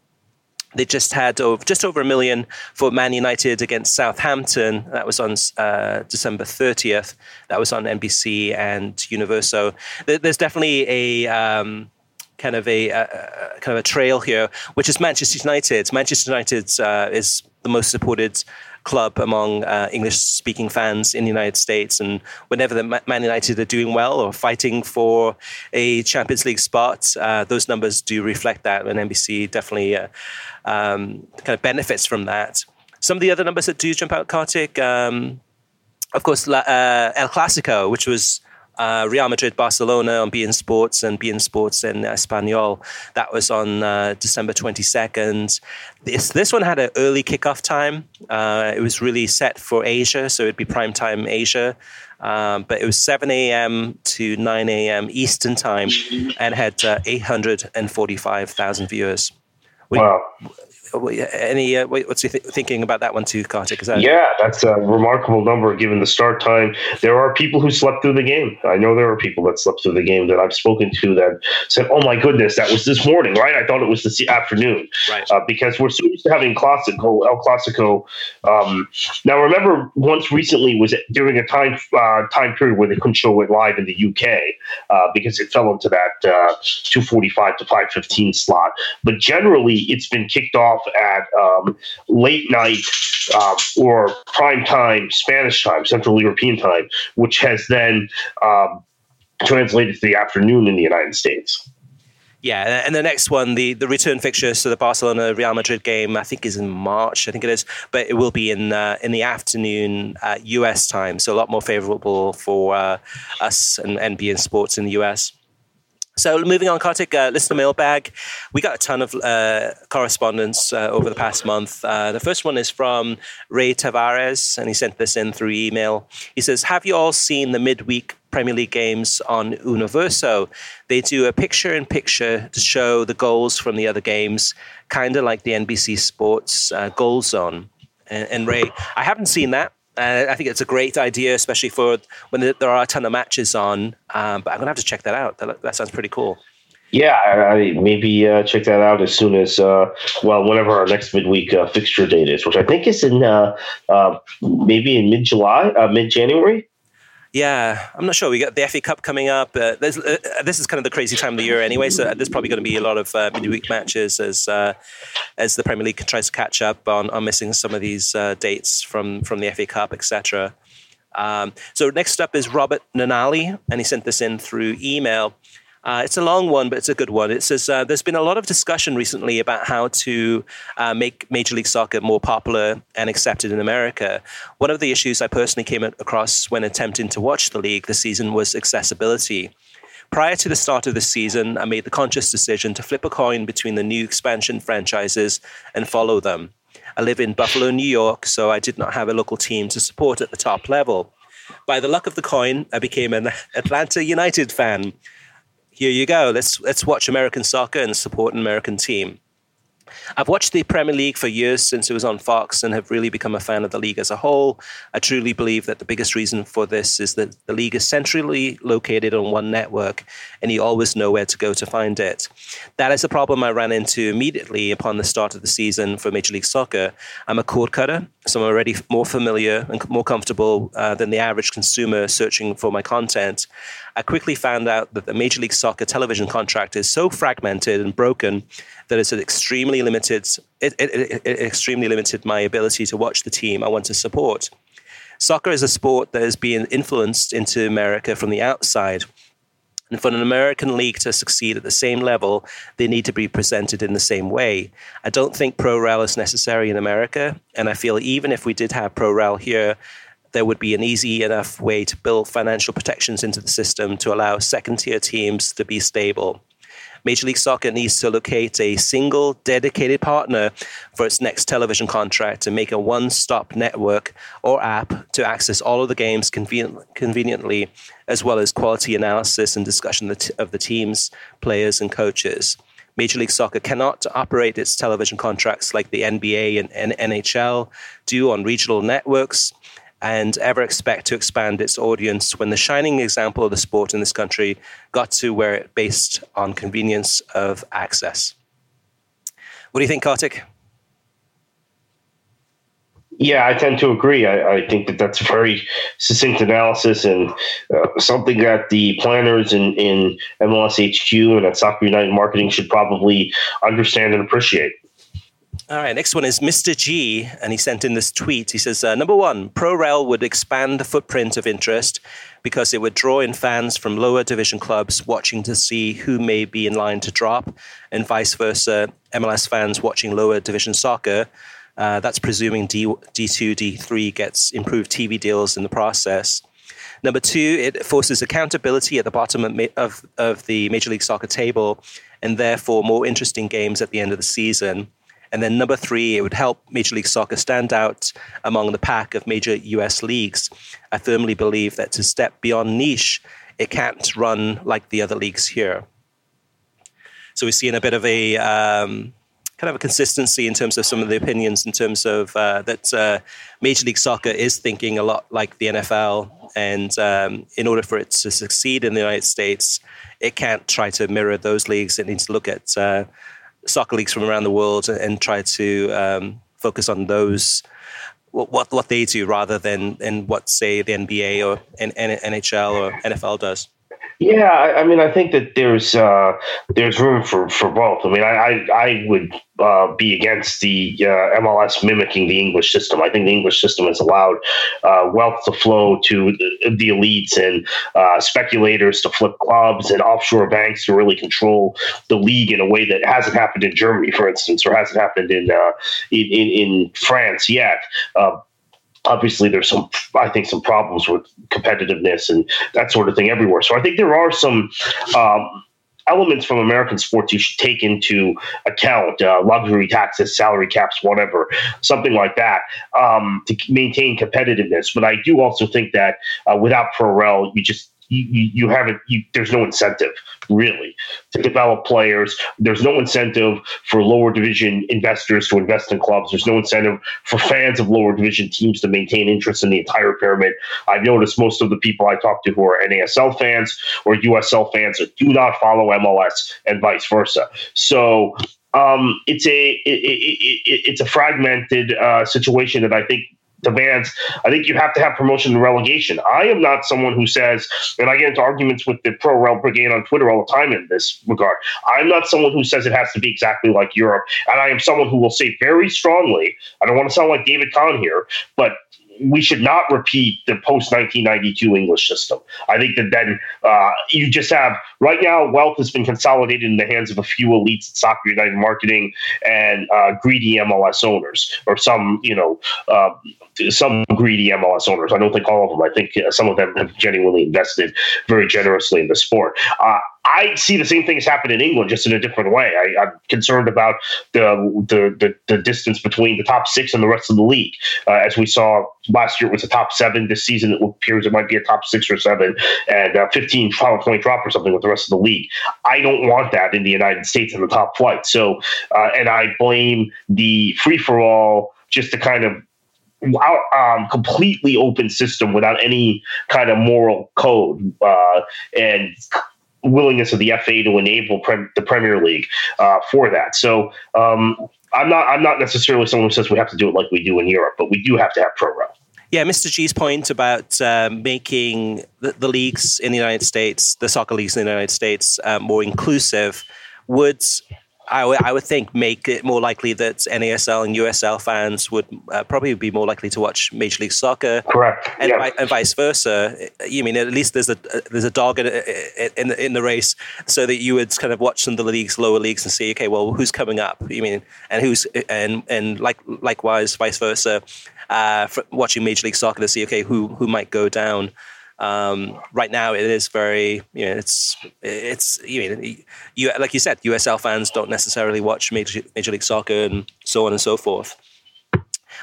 They just had over, just over a million for Man United against Southampton. That was on uh, December 30th. That was on NBC and Universo. There's definitely a um, kind of a, a, kind of a trail here, which is Manchester United. Manchester United uh, is the most supported club among uh, English speaking fans in the United States. And whenever the Man United are doing well or fighting for a Champions League spot, uh, those numbers do reflect that. And NBC definitely uh, um, kind of benefits from that. Some of the other numbers that do jump out, Kartik, um, of course, uh, El Clasico, which was uh, Real Madrid Barcelona on beIN Sports and beIN Sports in Espanol. That was on uh, December 22nd. This, this one had an early kickoff time. Uh, it was really set for Asia, so it'd be prime time Asia. Um, but it was 7 a.m. to 9 a.m. Eastern time and had uh, 845,000 viewers. Wow. Any uh, what's you th- thinking about that one too, Kartik? That- yeah, that's a remarkable number given the start time. There are people who slept through the game. I know there are people that slept through the game that I've spoken to that said, "Oh my goodness, that was this morning, right? I thought it was this afternoon." Right. Uh, because we're so used to having Classico, El Clasico. Um, now, remember, once recently was during a time uh, time period where they couldn't show it live in the UK uh, because it fell into that uh, 2:45 to 5:15 slot. But generally, it's been kicked off at um, late night uh, or prime time Spanish time, Central European time, which has then um, translated to the afternoon in the United States. Yeah, and the next one, the, the return fixture, so the Barcelona Real Madrid game, I think is in March. I think it is, but it will be in uh, in the afternoon uh, U.S. time, so a lot more favorable for uh, us and, and beIN Sports in the U.S. So moving on, Kartik, uh, listener mailbag. We got a ton of uh, correspondence uh, over the past month. Uh, the first one is from Ray Tavares, and he sent this in through email. He says, "Have you all seen the midweek Premier League games on Universo? They do a picture-in-picture to show the goals from the other games, kind of like the NBC Sports uh, Goal Zone." And, and Ray, I haven't seen that. Uh, I think it's a great idea, especially for when there are a ton of matches on. Um, but I'm gonna have to check that out. That, that sounds pretty cool. Yeah, I, maybe uh, check that out as soon as uh, well, whenever our next midweek uh, fixture date is, which I think is in uh, uh, maybe in mid July, mid January. Yeah, I'm not sure. We got the FA Cup coming up. Uh, uh, this is kind of the crazy time of the year anyway, so there's probably going to be a lot of uh, midweek matches as uh, as the Premier League tries to catch up on, on missing some of these uh, dates from from the FA Cup, etc. Um, so next up is Robert Nanali, and he sent this in through email. Uh, it's a long one, but it's a good one. It says uh, there's been a lot of discussion recently about how to uh, make Major League Soccer more popular and accepted in America. One of the issues I personally came across when attempting to watch the league this season was accessibility. Prior to the start of the season, I made the conscious decision to flip a coin between the new expansion franchises and follow them. I live in Buffalo, New York, so I did not have a local team to support at the top level. By the luck of the coin, I became an (laughs) Atlanta United fan here you go. Let's let's watch American soccer and support an American team. I've watched the Premier League for years since it was on Fox and have really become a fan of the league as a whole. I truly believe that the biggest reason for this is that the league is centrally located on one network and you always know where to go to find it. That is a problem I ran into immediately upon the start of the season for Major League Soccer. I'm a cord cutter, so I'm already more familiar and more comfortable uh, than the average consumer searching for my content. I quickly found out that the Major League Soccer television contract is so fragmented and broken that it's extremely limited. It, it, it, extremely limited my ability to watch the team I want to support. Soccer is a sport that is being influenced into America from the outside. And for an American league to succeed at the same level, they need to be presented in the same way. I don't think pro rel is necessary in America. And I feel even if we did have pro rel here, there would be an easy enough way to build financial protections into the system to allow second tier teams to be stable. Major League Soccer needs to locate a single dedicated partner for its next television contract to make a one stop network or app to access all of the games convenient, conveniently, as well as quality analysis and discussion of the teams, players, and coaches. Major League Soccer cannot operate its television contracts like the NBA and NHL do on regional networks and ever expect to expand its audience when the shining example of the sport in this country got to where it based on convenience of access. What do you think, Kartik? Yeah, I tend to agree. I, I, think that that's very succinct analysis and uh, something that the planners in, in MLS HQ and at Soccer United Marketing should probably understand and appreciate. All right, next one is Mr. G, and he sent in this tweet. He says, uh, Number one, ProRel would expand the footprint of interest because it would draw in fans from lower division clubs watching to see who may be in line to drop, and vice versa, MLS fans watching lower division soccer. Uh, that's presuming D, D2, D3 gets improved TV deals in the process. Number two, it forces accountability at the bottom of, of, of the Major League Soccer table and therefore more interesting games at the end of the season. And then number three, it would help Major League Soccer stand out among the pack of major US leagues. I firmly believe that to step beyond niche, it can't run like the other leagues here. So we're seeing a bit of a um, kind of a consistency in terms of some of the opinions in terms of uh, that uh, Major League Soccer is thinking a lot like the NFL. And um, in order for it to succeed in the United States, it can't try to mirror those leagues. It needs to look at uh, soccer leagues from around the world and try to um, focus on those what what they do rather than than what say the NBA or NHL or NFL does. Yeah, I, I, mean, I think that there's uh, there's room for, for both. I mean, I I, I would uh, be against the uh, MLS mimicking the English system. I think the English system has allowed uh, wealth to flow to the, the elites and uh, speculators to flip clubs and offshore banks to really control the league in a way that hasn't happened in Germany, for instance, or hasn't happened in uh, in, in, in France yet obviously there's some i think some problems with competitiveness and that sort of thing everywhere. So i think there are some um, elements from american sports you should take into account uh, luxury taxes salary caps whatever something like that um, to maintain competitiveness. But i do also think that uh, without pro you just you, you haven't you, there's no incentive really to develop players. There's no incentive for lower division investors to invest in clubs. There's no incentive for fans of lower division teams to maintain interest in the entire pyramid. I've noticed most of the people i talk to who are nasl fans or usl fans do not follow mls and vice versa. So um, it's a it, it, it, it's a fragmented uh, situation that I think demands. I think you have to have promotion and relegation. I am not someone who says, and I get into arguments with the pro rel brigade on Twitter all the time in this regard. I'm not someone who says it has to be exactly like Europe, and I am someone who will say very strongly. I don't want to sound like David Kahn here, but we should not repeat the post 1992 English system. I think that then uh, you just have right now wealth has been consolidated in the hands of a few elites at Soccer United marketing and uh, greedy MLS owners or some you know uh, some greedy MLS owners. I don't think all of them. I think uh, some of them have genuinely invested very generously in the sport. I see the same thing has happened in England, just in a different way. I, am concerned about the, the, the the distance between the top six and the rest of the league. Uh, as we saw last year, it was a top seven. This season, it appears it might be a top six or seven, and uh, 15 point drop or something with the rest of the league. I don't want that in the United States in the top flight. So, uh, and I blame the free for all just to kind of um, completely open system without any kind of moral code uh, and willingness of the FA to enable the Premier League uh, for that. So um, I'm not I'm not necessarily someone who says we have to do it like we do in Europe, but we do have to have pro rel. Yeah, Mr. G's point about uh, making the, the, leagues in the United States, the soccer leagues in the United States, uh, more inclusive would I, w- I would think make it more likely that NASL and USL fans would uh, probably be more likely to watch Major League Soccer. Correct. And, yeah. and vice versa. You mean at least there's a there's a dog in, in in the race, so that you would kind of watch some of the leagues, lower leagues, and see, okay, well, who's coming up? You mean and who's and and like likewise, vice versa. Uh, watching Major League Soccer to see, okay, who who might go down. Um, right now, it is very, you know, it's it's you know, you like you said, USL fans don't necessarily watch Major, Major League Soccer and so on and so forth.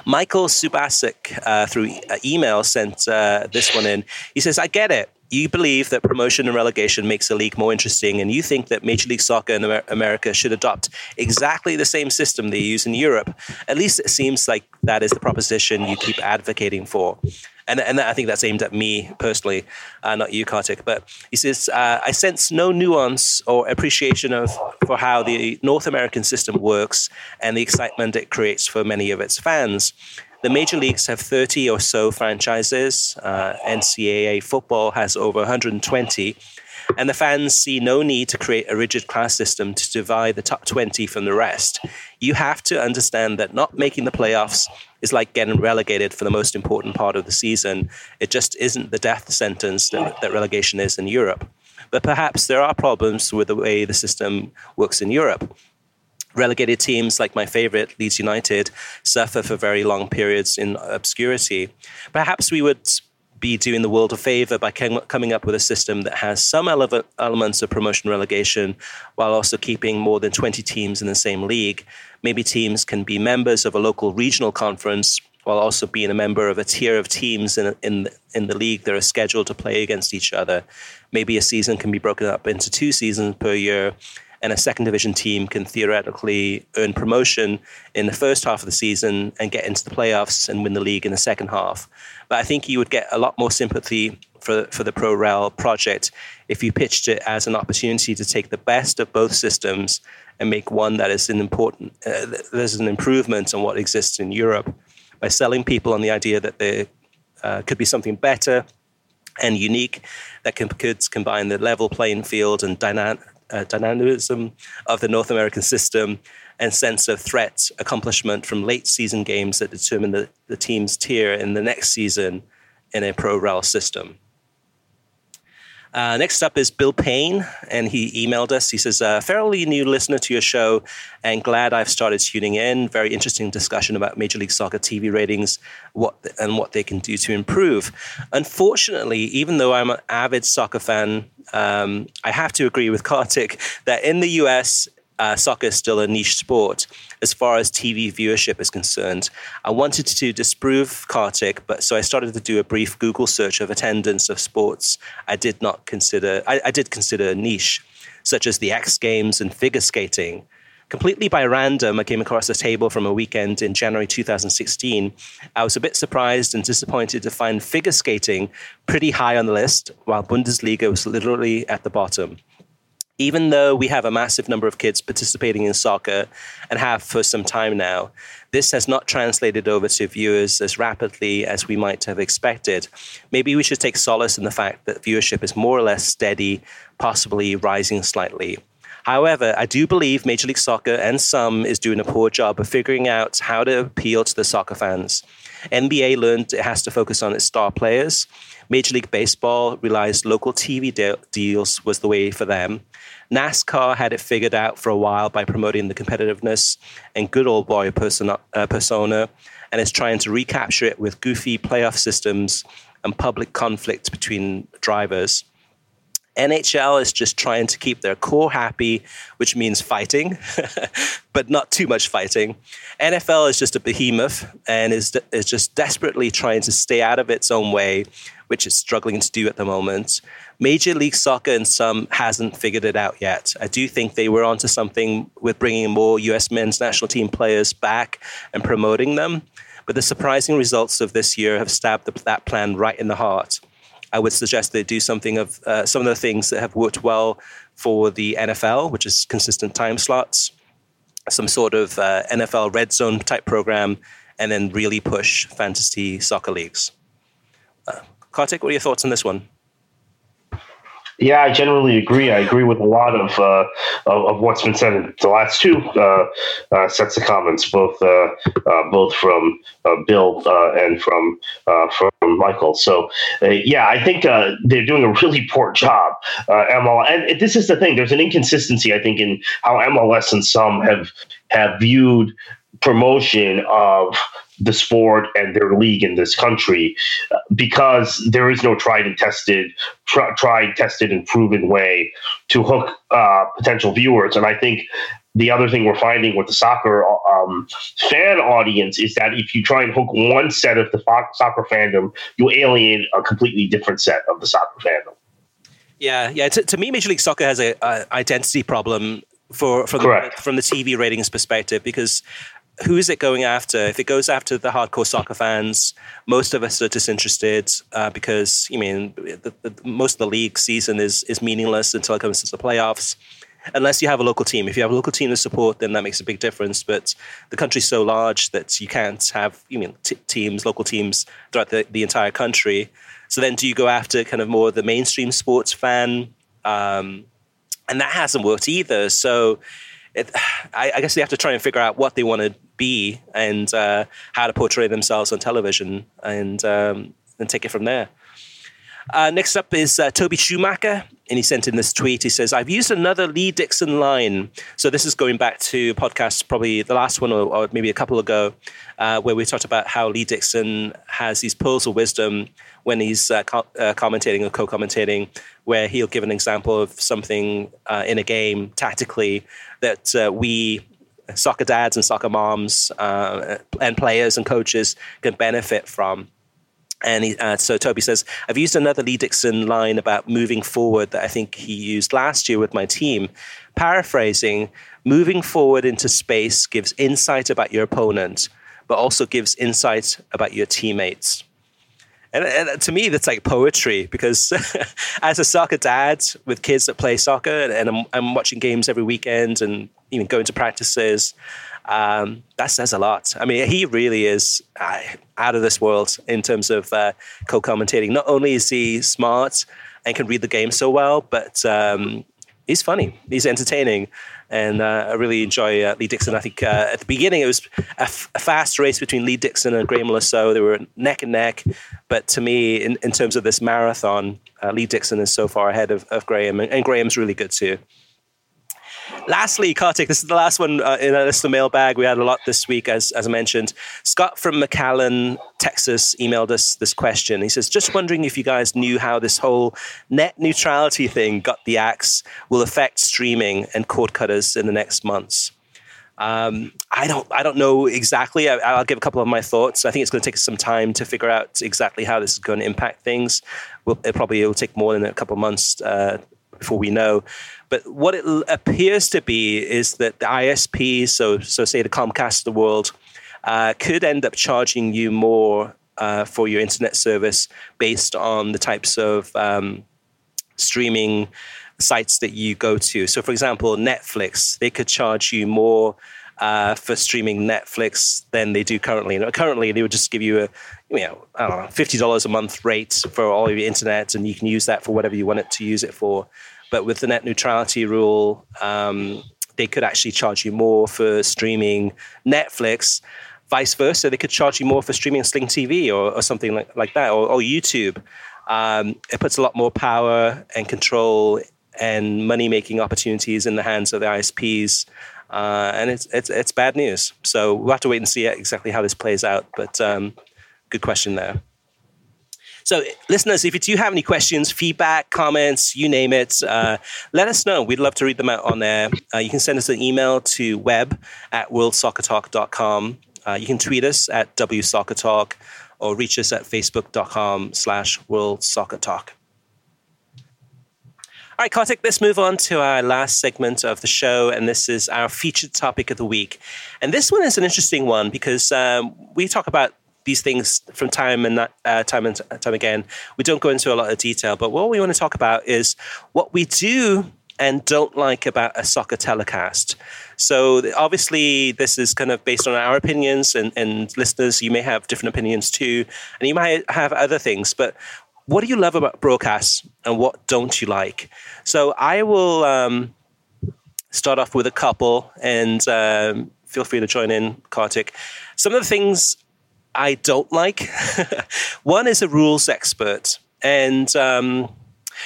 Michael Subasic uh, through uh, email sent uh, this one in. He says, "I get it. You believe that promotion and relegation makes the league more interesting, and you think that Major League Soccer in America should adopt exactly the same system they use in Europe. At least it seems like that is the proposition you keep advocating for." And and I think that's aimed at me personally, uh, not you, Kartik. But he says, uh, I sense no nuance or appreciation of for how the North American system works and the excitement it creates for many of its fans. The major leagues have 30 or so franchises. Uh, NCAA football has over 120 and the fans see no need to create a rigid class system to divide the top 20 from the rest. You have to understand that not making the playoffs is like getting relegated for the most important part of the season. It just isn't the death sentence that, that relegation is in Europe. But perhaps there are problems with the way the system works in Europe relegated teams like my favorite Leeds United suffer for very long periods in obscurity. Perhaps we would be doing the world a favor by coming up with a system that has some ele- elements of promotion relegation while also keeping more than 20 teams in the same league. Maybe teams can be members of a local regional conference while also being a member of a tier of teams in, in, in the league that are scheduled to play against each other. Maybe a season can be broken up into two seasons per year and a second division team can theoretically earn promotion in the first half of the season and get into the playoffs and win the league in the second half. But I think you would get a lot more sympathy for, for the Pro Rel project if you pitched it as an opportunity to take the best of both systems and make one that is an important, uh, there's an improvement on what exists in Europe by selling people on the idea that there uh, could be something better and unique that can, could combine the level playing field and dynamic uh, dynamism of the North American system and sense of threat accomplishment from late season games that determine the, the team's tier in the next season in a pro rel system. Uh, next up is Bill Payne, and he emailed us. He says, uh, fairly new listener to your show, and glad I've started tuning in. Very interesting discussion about Major League Soccer TV ratings what, and what they can do to improve. Unfortunately, even though I'm an avid soccer fan, um, I have to agree with (laughs) Kartik that in the US, uh, soccer is still a niche sport as far as TV viewership is concerned. I wanted to disprove Kartik, but so I started to do a brief Google search of attendance of sports I did not consider, I, I did consider niche, such as the X Games and figure skating. Completely by random, I came across a table from a weekend in January 2016. I was a bit surprised and disappointed to find figure skating pretty high on the list, while Bundesliga was literally at the bottom even though we have a massive number of kids participating in soccer and have for some time now, this has not translated over to viewers as rapidly as we might have expected. Maybe we should take solace in the fact that viewership is more or less steady, possibly rising slightly. However, I do believe Major League Soccer and some is doing a poor job of figuring out how to appeal to the soccer fans. NBA learned it has to focus on its star players. Major League Baseball realized local TV de- deals was the way for them. NASCAR had it figured out for a while by promoting the competitiveness and good old boy persona, uh, persona and is trying to recapture it with goofy playoff systems and public conflict between drivers. NHL is just trying to keep their core happy, which means fighting, (laughs) but not too much fighting. NFL is just a behemoth and is, is just desperately trying to stay out of its own way, which it's struggling to do at the moment. Major League Soccer and some hasn't figured it out yet. I do think they were onto something with bringing more U.S. men's national team players back and promoting them. But the surprising results of this year have stabbed the, that plan right in the heart. I would suggest they do something of uh, some of the things that have worked well for the NFL, which is consistent time slots, some sort of uh, NFL red zone type program, and then really push fantasy soccer leagues. Uh, Kartik, what are your thoughts on this one? Yeah, I generally agree. I agree with a lot of uh, of, of, what's been said in the last two uh, uh, sets of comments, both uh, uh, both from uh, Bill and from from Michael. So, yeah, I think they're doing a really poor job. MLS, and this is the thing. There's an inconsistency, I think, in how MLS and some have have viewed promotion of the sport and their league in this country because there is no tried and tested, tr- tried, tested, and proven way to hook uh, potential viewers. And I think the other thing we're finding with the soccer um, fan audience is that if you try and hook one set of the fo- soccer fandom, you alienate a completely different set of the soccer fandom. Yeah, yeah. To, to me, Major League Soccer has a, a identity problem for from the, from the TV ratings perspective because who is it going after? If it goes after the hardcore soccer fans, most of us are disinterested uh, because, I mean, the, the, most of the league season is is meaningless until it comes to the playoffs. Unless you have a local team. If you have a local team to support, then that makes a big difference. But the country's so large that you can't have, you mean, t- teams, local teams throughout the, the entire country. So then, do you go after kind of more the mainstream sports fan? Um, and that hasn't worked either. So it, (sighs) I, I, guess they have to try and figure out what they want to be and uh, how to portray themselves on television and um, and take it from there. Uh, next up is uh, Toby Schumacher, and he sent in this tweet. He says, I've used another Lee Dixon line. So this is going back to podcasts, probably the last one or, or maybe a couple ago, uh, where we talked about how Lee Dixon has these pearls of wisdom when he's uh, co- uh, commentating or co-commentating, where he'll give an example of something uh, in a game tactically that we soccer dads and soccer moms uh, and players and coaches can benefit from. And he, uh, so Toby says, I've used another Lee Dixon line about moving forward that I think he used last year with my team. Paraphrasing, moving forward into space gives insight about your opponent, but also gives insight about your teammates. And, and, to me, that's like poetry because (laughs) as a soccer dad with kids that play soccer, and I'm, I'm watching games every weekend and even going to practices, um, that says a lot. I mean, he really is uh, out of this world in terms of uh, co-commentating. Not only is he smart and can read the game so well, but um, he's funny. He's entertaining, and uh, I really enjoy uh, Lee Dixon. I think uh, at the beginning it was a, f- a fast race between Lee Dixon and Graeme Saux. They were neck and neck, but to me, in, in terms of this marathon, uh, Lee Dixon is so far ahead of, of Graeme, and, and Graeme's really good too. Lastly, Kartik, this is the last one uh, in a list mailbag. We had a lot this week, as, as I mentioned. Scott from McAllen, Texas, emailed us this question. He says, Just wondering if you guys knew how this whole net neutrality thing got the axe will affect streaming and cord cutters in the next months. Um, I don't. I don't know exactly. I, will give a couple of my thoughts. I think it's going to take some time to figure out exactly how this is going to impact things. We'll, it probably will take more than a couple of months uh, before we know. But what it appears to be is that the ISPs, so so say the Comcast of the world, uh, could end up charging you more uh, for your internet service based on the types of um, streaming sites that you go to. So, for example, Netflix, they could charge you more uh, for streaming Netflix than they do currently. Currently, they would just give you a you know I don't know fifty dollars a month rate for all of your internet, and you can use that for whatever you want it to use it for. But with the net neutrality rule, um, they could actually charge you more for streaming Netflix. Vice versa, they could charge you more for streaming Sling TV or, or something like, like that, or, or YouTube. Um, it puts a lot more power and control and money making opportunities in the hands of the ISPs. Uh, and it's, it's, it's bad news. So we'll have to wait and see exactly how this plays out. But um, good question there. So, listeners, if you do have any questions, feedback, comments, you name it, uh, let us know. We'd love to read them out on there. Uh, you can send us an email to web at worldsoccertalk.com. Uh, you can tweet us at WSoccerTalk or reach us at facebook.com slash worldsoccertalk. All right, Kartik, let's move on to our last segment of the show, and this is our featured topic of the week. And this one is an interesting one because um, we talk about these things from time and uh, time and time again. We don't go into a lot of detail, but what we want to talk about is what we do and don't like about a soccer telecast. So obviously, this is kind of based on our opinions, and, and listeners, you may have different opinions too, and you might have other things. But what do you love about broadcasts, and what don't you like? So I will um, start off with a couple, and um, feel free to join in, Kartik. Some of the things I don't like. (laughs) One is a rules expert, and um,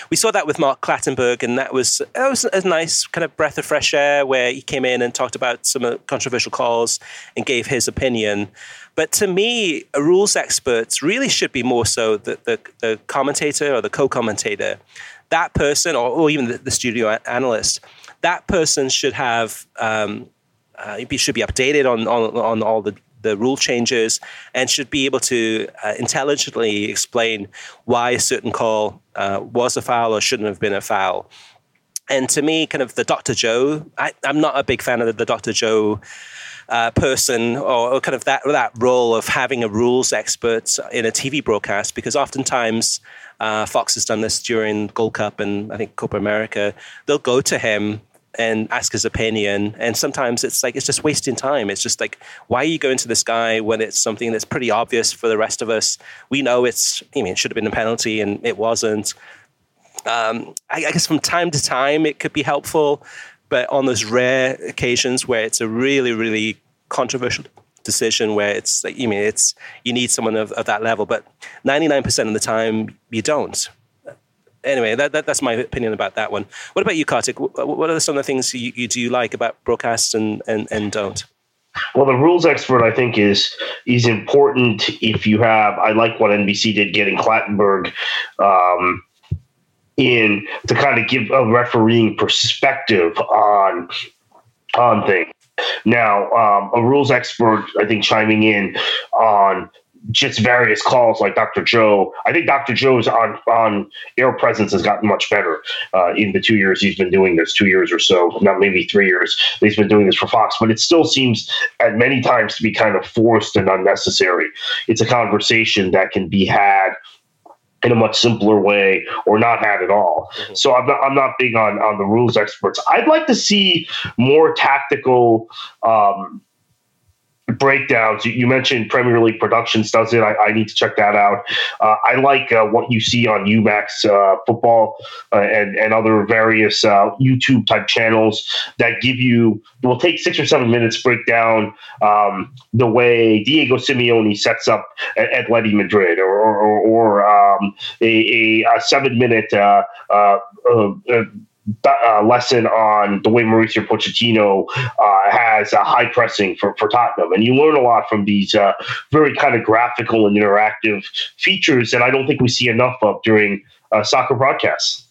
we saw that with Mark Clattenburg, and that was that was a nice kind of breath of fresh air where he came in and talked about some controversial calls and gave his opinion. But to me, a rules expert really should be more so the, the, the commentator or the co-commentator. That person, or, or even the, the, studio analyst, that person should have um, uh, should be updated on, on, on all the the rule changes and should be able to uh, intelligently explain why a certain call uh, was a foul or shouldn't have been a foul. And to me, kind of the Dr. Joe, I, am not a big fan of the, Dr. Joe uh, person or, or, kind of that that role of having a rules expert in a TV broadcast because oftentimes uh, Fox has done this during Gold Cup and I think Copa America. They'll go to him and ask his opinion. And sometimes it's like it's just wasting time. It's just like, why are you going to this guy when it's something that's pretty obvious for the rest of us? We know it's. I mean, it should have been a penalty, and it wasn't. Um, I, I guess from time to time it could be helpful, but on those rare occasions where it's a really, really controversial decision where it's like you mean it's you need someone of, of that level but 99% of the time you don't anyway, that, that, that's my opinion about that one. What about you, Kartik? What are some of the things you, you do like about broadcasts and, and, and don't? Well, the rules expert, I think, is is important if you have. I like what NBC did getting Clattenburg um, in to kind of give a refereeing perspective on on things. Now, um, a rules expert, I think, chiming in on just various calls like Dr. Joe. I think Dr. Joe's on on air presence has gotten much better uh, in the two years he's been doing this, two years or so, not maybe three years. He's been doing this for Fox, but it still seems at many times to be kind of forced and unnecessary. It's a conversation that can be had in a much simpler way or not had at all. Mm-hmm. So I'm not, I'm not big on, on the rules experts. I'd like to see more tactical um, breakdowns. You mentioned Premier League Productions does it. I, I need to check that out. Uh, I like uh, what you see on UMax uh, football uh, and and other various uh, YouTube type channels that give you will take six or seven minutes break down um, the way Diego Simeone sets up at Atleti Madrid or or, or um, a, a, seven minute uh, uh, lesson on the way Mauricio Pochettino uh, has a high pressing for, for Tottenham. And you learn a lot from these uh, very kind of graphical and interactive features that I don't think we see enough of during uh, soccer broadcasts.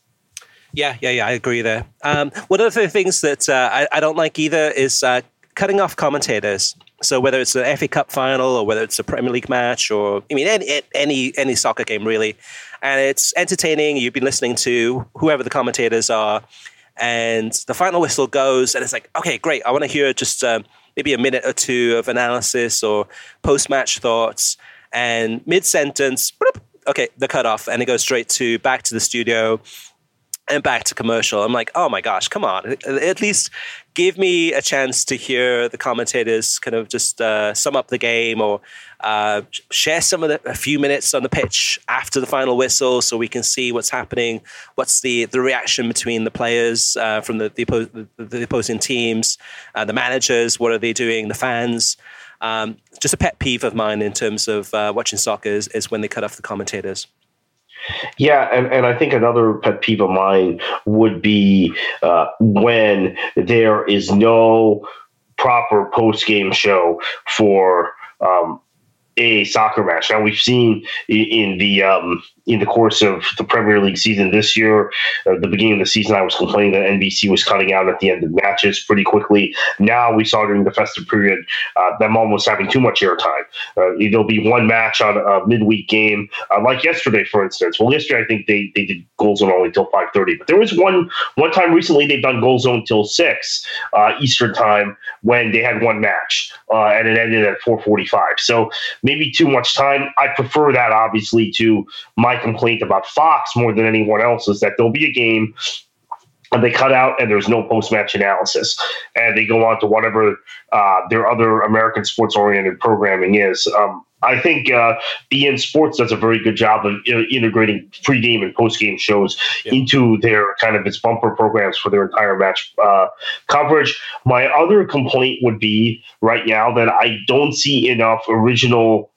Yeah, yeah, yeah, I agree there. Um, one of the things that uh, I, I, don't like either is uh, cutting off commentators. So whether it's an FA Cup final or whether it's a Premier League match or I mean any any any soccer game really, and it's entertaining. You've been listening to whoever the commentators are, and the final whistle goes, and it's like, okay, great. I want to hear just uh, maybe a minute or two of analysis or post match thoughts, and mid sentence, okay, the cut off, and it goes straight to back to the studio and back to commercial. I'm like, oh my gosh, come on. At least give me a chance to hear the commentators kind of just uh, sum up the game or uh, share some of the a few minutes on the pitch after the final whistle so we can see what's happening. What's the, the reaction between the players uh, from the, the, oppo- the, opposing teams, uh, the managers, what are they doing, the fans. Um, just a pet peeve of mine in terms of uh, watching soccer is, is when they cut off the commentators. Yeah, and, and I think another pet peeve of mine would be uh, when there is no proper post game show for um, a soccer match. Now we've seen in the um, in the course of the Premier League season this year, uh, the beginning of the season, I was complaining that NBC was cutting out at the end of matches pretty quickly. Now we saw during the festive period uh, them almost having too much airtime. Uh, there'll be one match on a midweek game, uh, like yesterday, for instance. Well, yesterday I think they, they did goal zone only till five thirty, but there was one one time recently they've done goal zone till six uh, Eastern time when they had one match uh, and it ended at four forty five. So maybe too much time. I prefer that obviously to my complaint about Fox more than anyone else is that there'll be a game and they cut out and there's no post-match analysis. And they go on to whatever uh, their other american sports oriented programming is. Um, i think uh, beIN sports does a very good job of uh, integrating pre-game and post-game shows yeah. into their kind of its bumper programs for their entire match uh, coverage. My other complaint would be right now that i don't see enough original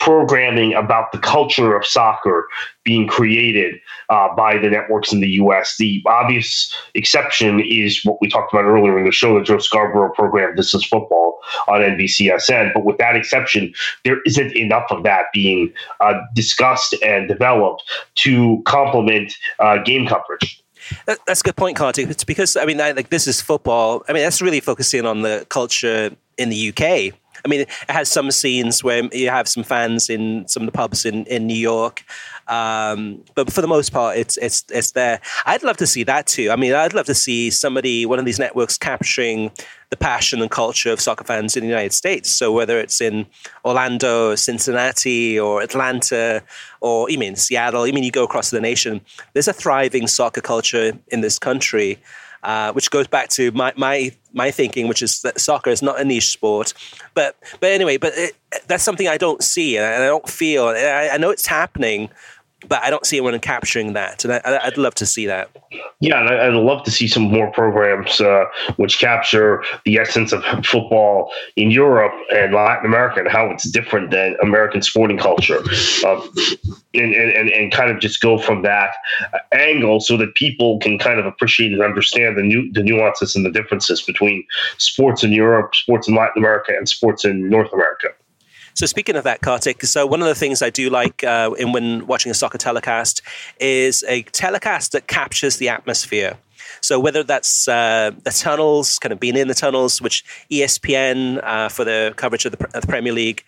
programming about the culture of soccer being created uh, by the networks in the U.S. The obvious exception is what we talked about earlier in the show, the Joe Scarborough program, This Is Football on NBCSN. But with that exception, there isn't enough of that being uh, discussed and developed to complement uh, game coverage. That's a good point, Kartik. It's because I mean, like this is football. I mean, that's really focusing on the culture in the UK I mean, it has some scenes where you have some fans in some of the pubs in, in New York, um, but for the most part, it's it's it's there. I'd love to see that too. I mean, I'd love to see somebody, one of these networks, capturing the passion and culture of soccer fans in the United States. So whether it's in Orlando, or Cincinnati, or Atlanta, or mean Seattle, you mean you go across the nation, there's a thriving soccer culture in this country. Uh, which goes back to my, my my thinking, which is that soccer is not a niche sport. But but anyway, but it, that's something I don't see and I don't feel. I, I know it's happening, but I don't see anyone capturing that, and I, would love to see that. Yeah, and I'd love to see some more programs uh, which capture the essence of football in Europe and Latin America and how it's different than American sporting culture, uh, and, and and kind of just go from that angle so that people can kind of appreciate and understand the new the nuances and the differences between sports in Europe, sports in Latin America, and sports in North America. So speaking of that, Kartik, so one of the things I do like uh, in when watching a soccer telecast is a telecast that captures the atmosphere. So whether that's uh, the tunnels, kind of being in the tunnels, which ESPN uh, for the coverage of the, of the Premier League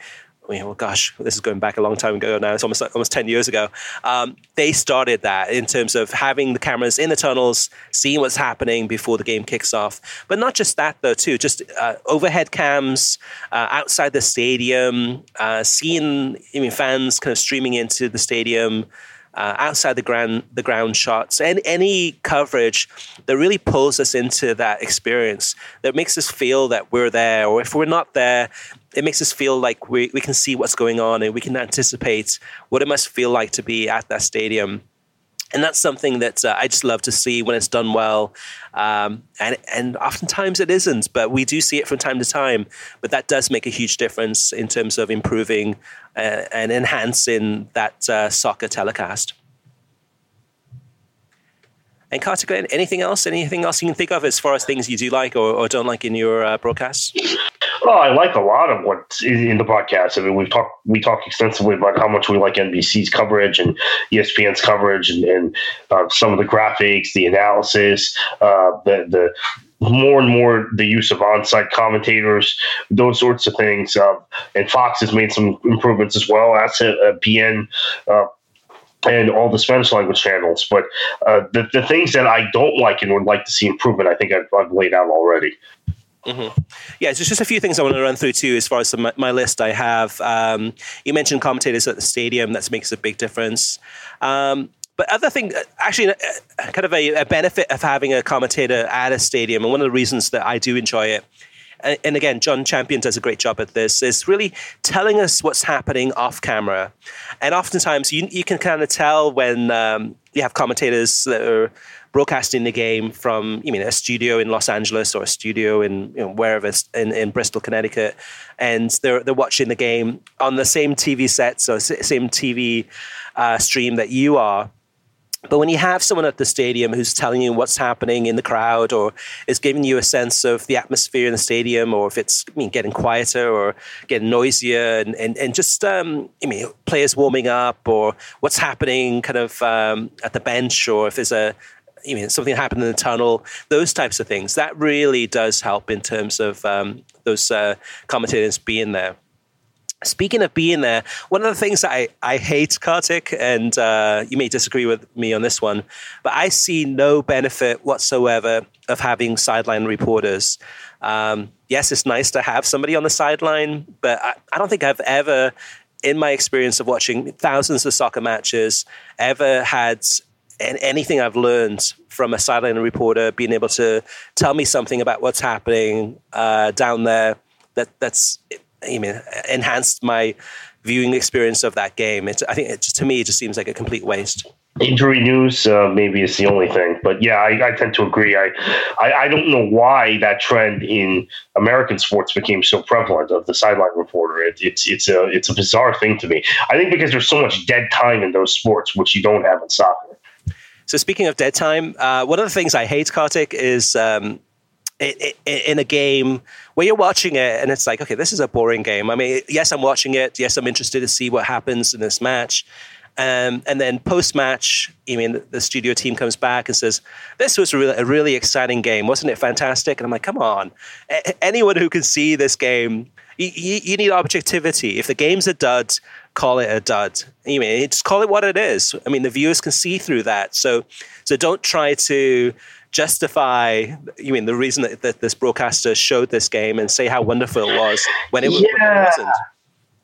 well, gosh, this is going back a long time ago now. It's almost almost ten years ago. Um, they started that in terms of having the cameras in the tunnels, seeing what's happening before the game kicks off. But not just that, though. Too just uh, overhead cams uh, outside the stadium, uh, seeing I mean, fans kind of streaming into the stadium uh, outside the ground the ground shots and any coverage that really pulls us into that experience that makes us feel that we're there or if we're not there it makes us feel like we, we can see what's going on and we can anticipate what it must feel like to be at that stadium and that's something that uh, I just love to see when it's done well. Um, and and oftentimes it isn't, but we do see it from time to time. But that does make a huge difference in terms of improving uh, and enhancing that uh, soccer telecast. And Kartik, anything else? Anything else you can think of as far as things you do like or, or don't like in your uh, broadcasts? Oh, I like a lot of what's in the podcast. I mean, we've talked we talk extensively about how much we like NBC's coverage and ESPN's coverage, and, and uh, some of the graphics, the analysis, uh, the the more and more the use of on-site commentators, those sorts of things. Uh, and Fox has made some improvements as well. As a, PN. Uh, and all the Spanish language channels, but uh, the the things that I don't like and would like to see improvement, I think I've, I've laid out already. Mm-hmm. Yeah, there's just a few things I want to run through too, as far as my, my list I have. Um, you mentioned commentators at the stadium; that makes a big difference. Um, but other thing, uh, actually, uh, kind of a, a, benefit of having a commentator at a stadium, and one of the reasons that I do enjoy it, and again, John Champion does a great job at this, is really telling us what's happening off camera. And oftentimes, you, you can kind of tell when um, you have commentators that are broadcasting the game from you mean a studio in Los Angeles or a studio in you know, wherever in, in Bristol, Connecticut, and they're they're watching the game on the same TV set, so same TV uh, stream that you are. But when you have someone at the stadium who's telling you what's happening in the crowd or is giving you a sense of the atmosphere in the stadium or if it's I mean, getting quieter or getting noisier and, and, and just um, I mean, players warming up or what's happening kind of um, at the bench or if there's a, you mean something happened in the tunnel, those types of things. That really does help in terms of um, those uh, commentators being there. Speaking of being there, one of the things that I, I hate, Kartik, and uh, you may disagree with me on this one, but I see no benefit whatsoever of having sideline reporters. Um, yes, it's nice to have somebody on the sideline, but I, I don't think I've ever, in my experience of watching thousands of soccer matches, ever had and anything I've learned from a sideline reporter being able to tell me something about what's happening uh, down there that that's I mean enhanced my viewing experience of that game. It's, I think it to me it just seems like a complete waste. Injury news uh, maybe is the only thing, but yeah, I, I tend to agree. I, I, I don't know why that trend in American sports became so prevalent of the sideline reporter. It, it's it's a it's a bizarre thing to me. I think because there's so much dead time in those sports, which you don't have in soccer. So speaking of dead time, uh, one of the things I hate, Kartik, is um, it, it, in a game where you're watching it and it's like, okay, this is a boring game. I mean, yes, I'm watching it. Yes, I'm interested to see what happens in this match. Um, and then post match, I mean, the studio team comes back and says, This was a really, a really exciting game. Wasn't it fantastic? And I'm like, Come on. A- anyone who can see this game, you, you, you need objectivity. If the game's a dud, call it a dud. I mean, just call it what it is. I mean, the viewers can see through that. So, so don't try to justify. You mean the reason that, that this broadcaster showed this game and say how wonderful it was when it, yeah. when it wasn't.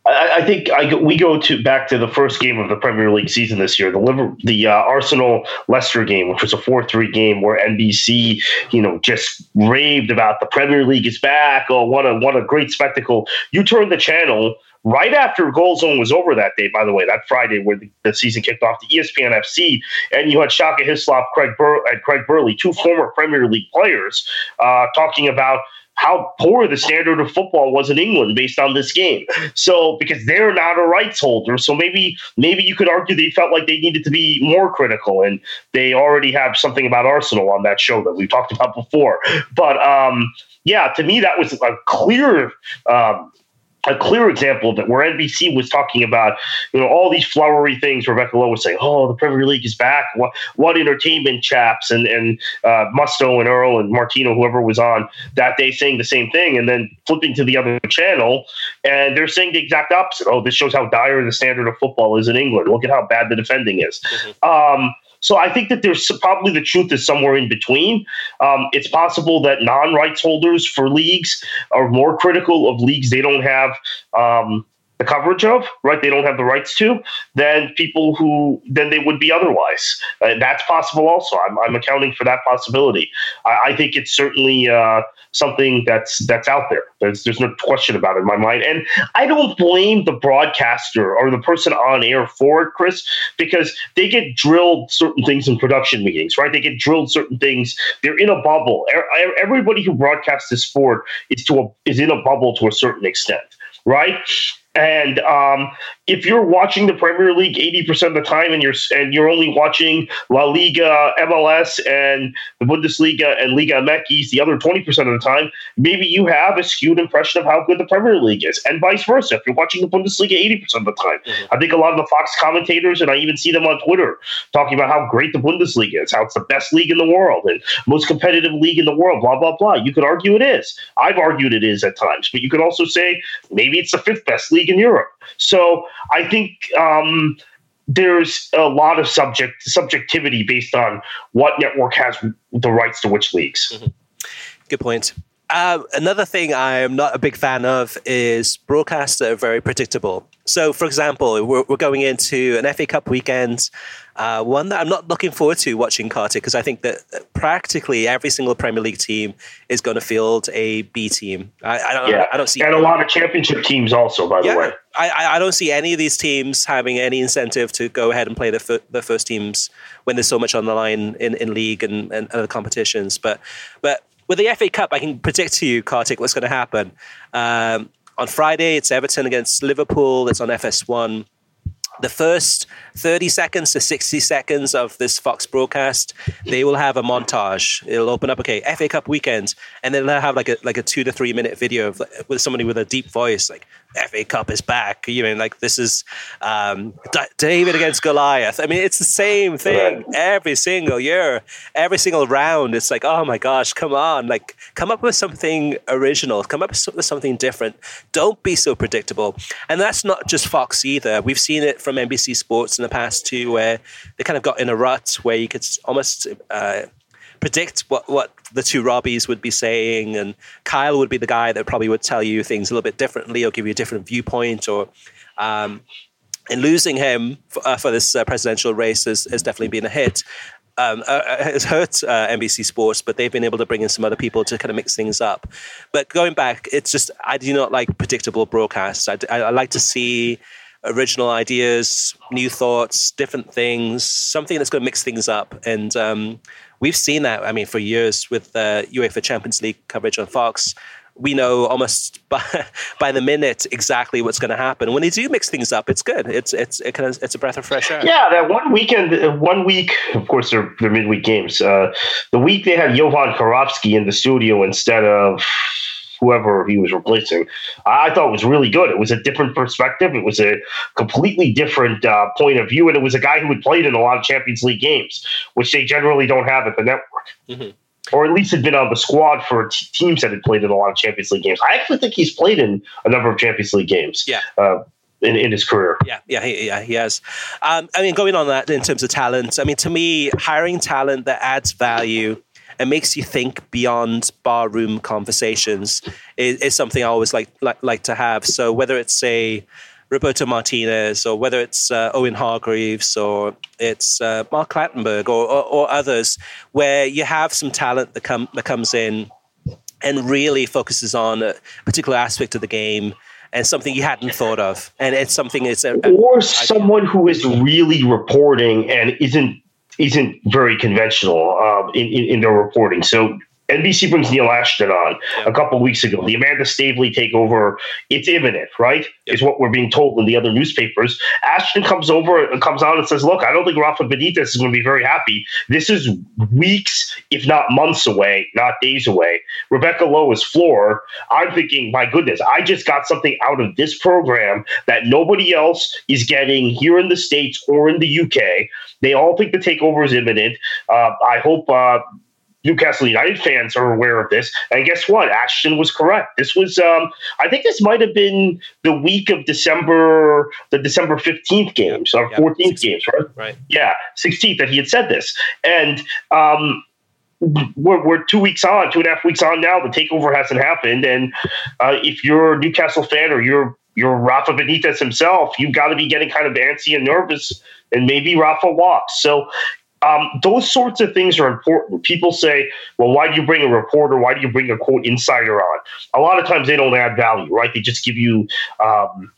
I, I think I, we go to back to the first game of the Premier League season this year, the Liverpool, the uh, Arsenal Leicester game, which was a four three game where NBC, you know, just raved about the Premier League is back. Oh, what a what a great spectacle! You turn the channel right after Goal Zone was over that day, by the way, that Friday where the, the season kicked off, the ESPN FC, and you had Shaka Hislop, Craig Bur- and Craig Burley, two former Premier League players, uh, talking about how poor the standard of football was in England based on this game. So because they're not a rights holder, so maybe maybe you could argue they felt like they needed to be more critical, and they already have something about Arsenal on that show that we talked about before. But um, yeah, to me that was a clear. Um, a clear example of it where NBC was talking about, you know, all these flowery things. Rebecca Lowe was saying, "Oh, the Premier League is back. What, what entertainment, chaps!" And and uh, Mustoe and Earle and Martino, whoever was on that day, saying the same thing, and then flipping to the other channel, and they're saying the exact opposite. Oh, this shows how dire the standard of football is in England. Look at how bad the defending is. Mm-hmm. Um, so I think that there's probably the truth is somewhere in between. Um, it's possible that non-rights holders for leagues are more critical of leagues they don't have um, the coverage of, right? They don't have the rights to, than people who than they would be otherwise. Uh, that's possible also. I'm, I'm accounting for that possibility. I, I think it's certainly uh, something that's that's out there. There's there's no question about it in my mind, and I don't blame the broadcaster or the person on air for it, Chris, because they get drilled certain things in production meetings, right? They get drilled certain things. They're in a bubble. Everybody who broadcasts this sport is to a, is in a bubble to a certain extent, right? And um, if you're watching the Premier League 80% of the time and you're and you're only watching La Liga, MLS, and the Bundesliga and Liga MX the other 20% of the time, maybe you have a skewed impression of how good the Premier League is, and vice versa. If you're watching the Bundesliga 80% of the time, mm-hmm. I think a lot of the Fox commentators, and I even see them on Twitter, talking about how great the Bundesliga is, how it's the best league in the world and most competitive league in the world, blah, blah, blah. You could argue it is. I've argued it is at times, but you could also say maybe it's the fifth best league league in Europe. So I think um, there's a lot of subject subjectivity based on what network has the rights to which leagues. Mm-hmm. Good point. Uh, another thing I am not a big fan of is broadcasts that are very predictable. So, for example, we're, we're going into an FA Cup weekend, uh, one that I'm not looking forward to watching Kartik because I think that practically every single Premier League team is going to field a B team. I, I don't, yeah. I don't see, and a lot of Championship teams also, by yeah, the way. I, I don't see any of these teams having any incentive to go ahead and play the the first teams when there's so much on the line in, in league and, and other competitions. But but with the FA Cup, I can predict to you, Kartik, what's going to happen. Um, on Friday, it's Everton against Liverpool. It's on FS1 the first 30 seconds to 60 seconds of this Fox broadcast, they will have a montage. It'll open up, okay, FA Cup weekend, and then they'll have like a like a two to three minute video of with somebody with a deep voice, like FA Cup is back. You know, like this is um, David against Goliath. I mean, it's the same thing every single year, every single round. It's like, oh my gosh, come on, like come up with something original, come up with something different. Don't be so predictable. And that's not just Fox either. We've seen it from NBC Sports in the past too, where they kind of got in a rut where you could almost uh, predict what, what the two Robbies would be saying, and Kyle would be the guy that probably would tell you things a little bit differently or give you a different viewpoint. Or um, and losing him for, uh, for this uh, presidential race has, has definitely been a hit um, uh, uh has hurt uh, NBC Sports, but they've been able to bring in some other people to kind of mix things up. But going back, it's just I do not like predictable broadcasts. I, I, I like to see original ideas, new thoughts, different things, something that's going to mix things up. And um, we've seen that. I mean, for years with uh, UEFA Champions League coverage on Fox we know almost (laughs) by, by the minute exactly what's going to happen. When they do mix things up, it's good. It's it's it kind of, it's a breath of fresh air. Yeah, that one weekend, uh, one week. Of course, they're, they're midweek games. Uh, the week they had Jovan Kirovski in the studio instead of whoever he was replacing, I thought was really good. It was a different perspective. It was a completely different uh, point of view, and it was a guy who had played in a lot of Champions League games, which they generally don't have at the network. Mm-hmm or at least had been on the squad for t- teams that had played in a lot of Champions League games. I actually think he's played in a number of Champions League games. Yeah. Uh, in, in his career. Yeah, yeah, he, yeah, he has. Um, I mean, going on that in terms of talent, I mean, to me, hiring talent that adds value and makes you think beyond barroom conversations is, is something I always like, like like to have. So whether it's a Roberto Martinez or whether it's uh, Owen Hargreaves or it's uh, Mark Clattenburg or, or, or, others, where you have some talent that, come, that comes in and really focuses on a particular aspect of the game and something you hadn't thought of. And it's something it's a, or someone who is really reporting and isn't isn't very conventional um, in, in, in their reporting. So NBC brings Neil Ashton on a couple weeks ago. The Amanda Staveley takeover, it's imminent, right? Is what we're being told in the other newspapers. Ashton comes over and comes on and says, Look, I don't think Rafa Benitez is going to be very happy. This is weeks, if not months away, not days away. Rebecca Lowe is floor. I'm thinking, my goodness, I just got something out of this program that nobody else is getting here in the States or in the UK. They all think the takeover is imminent. Uh, I hope uh, Newcastle United fans are aware of this. And guess what? Ashton was correct. This was, um, I think this might have been the week of December, the December 15th games or yep. 14th 16th. games, right? Right. Yeah, 16th that he had said this. And, um, we're, we're two weeks on, two and a half weeks on now. The takeover hasn't happened, and uh, if you're a Newcastle fan or you're you're Rafa Benitez himself, you've got to be getting kind of antsy and nervous, and maybe Rafa walks. So um, those sorts of things are important. People say, well, why do you bring a reporter? Why do you bring a quote insider on? A lot of times they don't add value, right? They just give you um,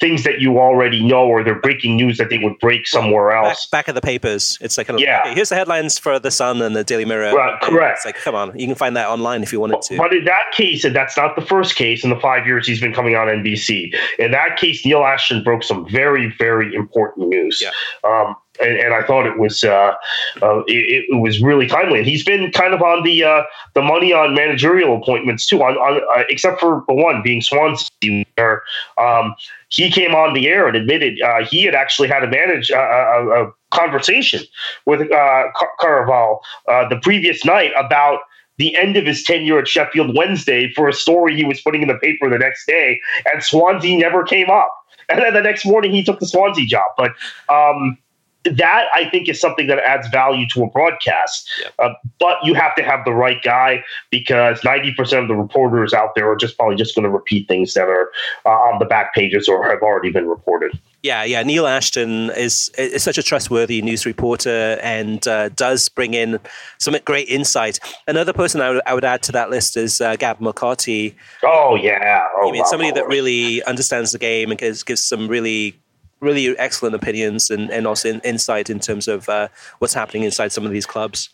things that you already know or they're breaking news that they would break somewhere else. Back, back of the papers. It's like, yeah. Okay, here's the headlines for The Sun and the Daily Mirror. Right, correct. It's like, come on, you can find that online if you wanted to. But in that case, and that's not the first case in the five years he's been coming on NBC, in that case, Neil Ashton broke some very, very important news. Yeah. Um, and, and, I thought it was uh, uh, it, it, was really timely. And he's been kind of on the uh, the money on managerial appointments too, on, on uh, except for the one being Swansea, where um, he came on the air and admitted uh, he had actually had to manage a, a, a conversation with uh, Car- Carvalhal the previous night about the end of his tenure at Sheffield Wednesday for a story he was putting in the paper the next day, and Swansea never came up. And then the next morning, he took the Swansea job. But um, that I think is something that adds value to a broadcast. Yeah. Uh, but you have to have the right guy because 90% of the reporters out there are just probably just going to repeat things that are uh, on the back pages or have already been reported. Yeah, yeah. Neil Ashton is is such a trustworthy news reporter and uh, does bring in some great insight. Another person I would, add to that list is uh, Gab Marcotti. Oh yeah, oh, I mean somebody that really understands the game and gives, gives some really really excellent opinions and, and also in, insight in terms of uh, what's happening inside some of these clubs.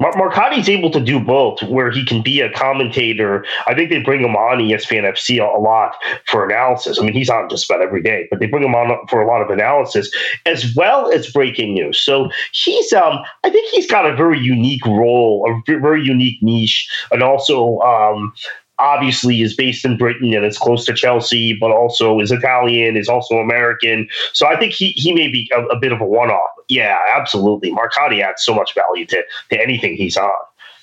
Marcotti's able to do both, where he can be a commentator. I think they bring him on ESPN FC a lot for analysis. I mean, he's on just about every day, but they bring him on for a lot of analysis as well as breaking news. So he's, um, I think he's got a very unique role, a very unique niche, and also um, obviously is based in Britain and is close to Chelsea, but also is Italian, is also American. So I think he, he may be a, a bit of a one off. Yeah, absolutely. Marcotti adds so much value to, to anything he's on.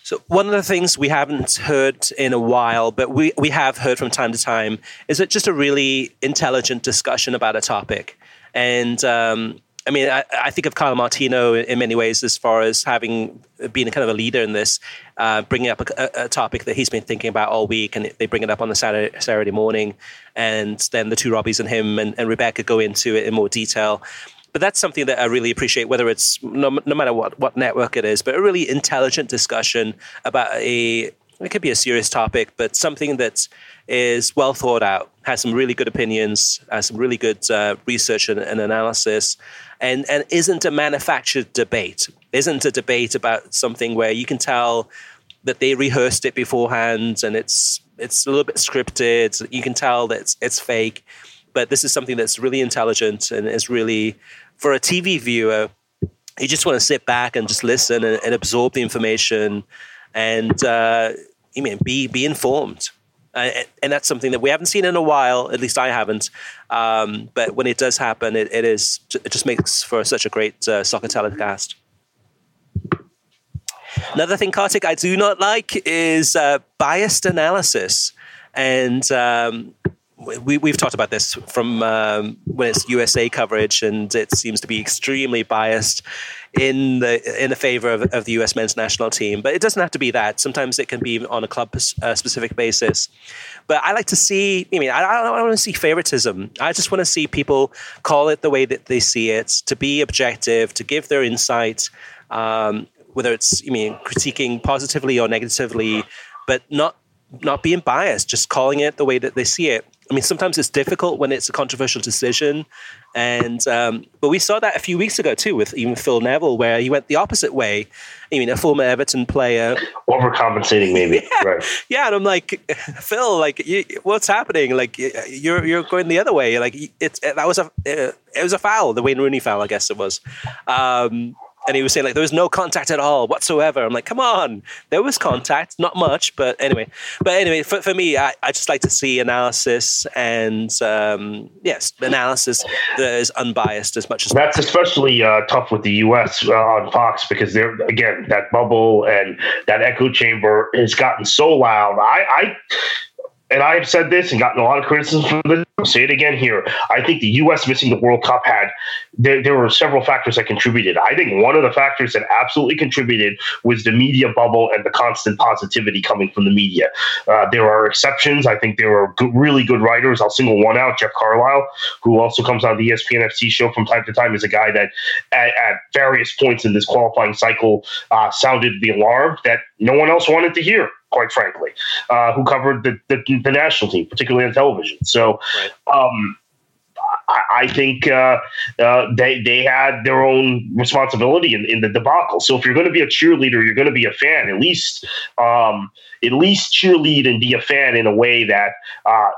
So one of the things we haven't heard in a while, but we, we have heard from time to time, is it just a really intelligent discussion about a topic. And um, I mean, I, I, think of Carlo Martino in many ways as far as having been kind of a leader in this, uh, bringing up a, a, topic that he's been thinking about all week, and they bring it up on the Saturday, Saturday morning, and then the two Robbies and him and, and Rebecca go into it in more detail. But that's something that I really appreciate, whether it's no, no matter what, what network it is, but a really intelligent discussion about a it could be a serious topic, but something that is well thought out, has some really good opinions, has some really good uh, research and, and, analysis, and, and isn't a manufactured debate, isn't a debate about something where you can tell that they rehearsed it beforehand and it's it's a little bit scripted. You can tell that it's, it's fake, but this is something that's really intelligent and is really for a TV viewer. You just want to sit back and just listen and, and absorb the information, and uh, you mean be be informed. Uh, and that's something that we haven't seen in a while. At least I haven't. Um, but when it does happen, it, it is it just makes for such a great uh, soccer telecast. Another thing, Kartik, I do not like is uh, biased analysis, and um, we, we've talked about this from um, when it's USA coverage, and it seems to be extremely biased in the in the favor of, of the U.S. men's national team. But it doesn't have to be that. Sometimes it can be on a club uh, specific basis. But I like to see. I mean, I, I don't want to see favoritism. I just want to see people call it the way that they see it, to be objective, to give their insight. Um, whether it's I mean critiquing positively or negatively, but not not being biased, just calling it the way that they see it. I mean, sometimes it's difficult when it's a controversial decision, and um, but we saw that a few weeks ago too with even Phil Neville, where he went the opposite way. I mean, a former Everton player overcompensating, maybe. (laughs) yeah, right. Yeah, and I'm like, Phil, like, you, what's happening? Like, you're you're going the other way. Like, it's it, that was a it, it was a foul, the Wayne Rooney foul, I guess it was. Um, and he was saying like there was no contact at all whatsoever. I'm like, come on, there was contact, not much, but anyway. But anyway, for, for me, I, I just like to see analysis and um, yes, analysis that is unbiased as much as that's especially uh, tough with the U.S. Uh, on Fox because they're again that bubble and that echo chamber has gotten so loud. I, I and I have said this and gotten a lot of criticism for this. I'll say it again here. I think the U.S. missing the World Cup had there, there were several factors that contributed. I think one of the factors that absolutely contributed was the media bubble and the constant positivity coming from the media. Uh, there are exceptions. I think there are good, really good writers. I'll single one out, Jeff Carlisle, who also comes on the ESPN FC show from time to time, is a guy that at, at various points in this qualifying cycle uh, sounded the alarm that no one else wanted to hear quite frankly, uh, who covered the, the, the, national team, particularly on television. So, right. um, I, think uh, uh, they they had their own responsibility in, in the debacle. So if you're going to be a cheerleader, you're going to be a fan. At least um, at least cheerlead and be a fan in a way that uh,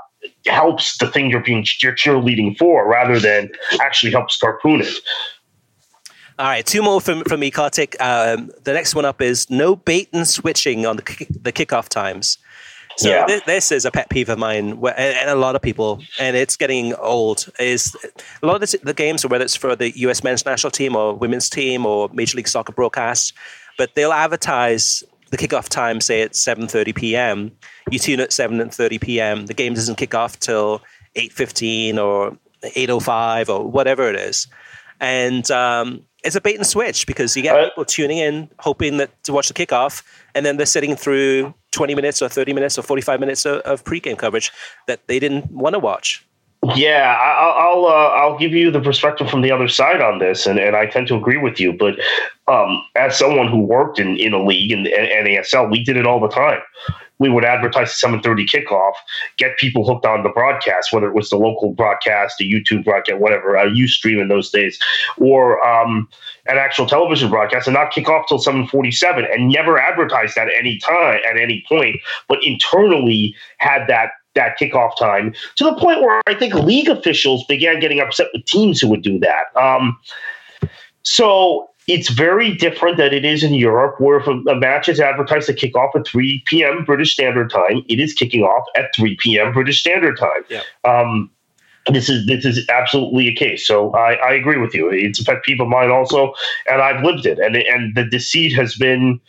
helps the thing you're being you're cheerleading for, rather than actually helps harpoon it. All right, two more from, from me, Kartik. Um, the next one up is no bait and switching on the, kick, the kickoff times. So yeah. th- this is a pet peeve of mine, where, and a lot of people, and it's getting old. Is a lot of the, the games, whether it's for the U.S. men's national team or women's team or Major League Soccer broadcast, but they'll advertise the kickoff time, say at 7:30 p.m. You tune at 7:30 p.m. The game doesn't kick off till 8:15 or 8:05 or whatever it is, and um, it's a bait and switch because you get people tuning in hoping that to watch the kickoff, and then they're sitting through 20 minutes or 30 minutes or 45 minutes of, of pregame coverage that they didn't want to watch. Yeah, I'll I'll, uh, I'll, give you the perspective from the other side on this, and, and I tend to agree with you. But um, as someone who worked in, in a league and, and NASL, we did it all the time we would advertise the 7:30 kickoff, get people hooked on the broadcast, whether it was the local broadcast, the YouTube broadcast, whatever, uh, UStream in those days, or um, an actual television broadcast, and not kick off till 7:47, and never advertised at any time at any point, but internally had that that kickoff time to the point where I think league officials began getting upset with teams who would do that. Um, so it's very different than it is in Europe, where if a, a match is advertised to kick off at 3 p.m. British Standard Time, it is kicking off at 3 p.m. British Standard Time. Yeah. Um, this is this is absolutely a case. So I, I agree with you. It's a pet peeve of mine also, and I've lived it. And and the deceit has been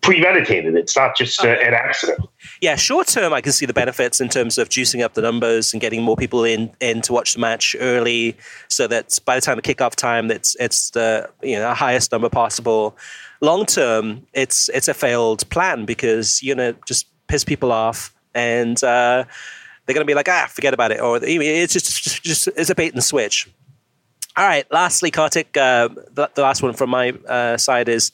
premeditated. It's not just a, an accident. Yeah, short term, I can see the benefits in terms of juicing up the numbers and getting more people in in to watch the match early, so that by the time the kickoff time, it's it's the you know highest number possible. Long term, it's it's a failed plan because you know just piss people off and. Uh, they're going to be like, ah, forget about it, or it's just, just, just it's a bait and switch. All right. Lastly, Kartik, uh, the, the, last one from my uh, side is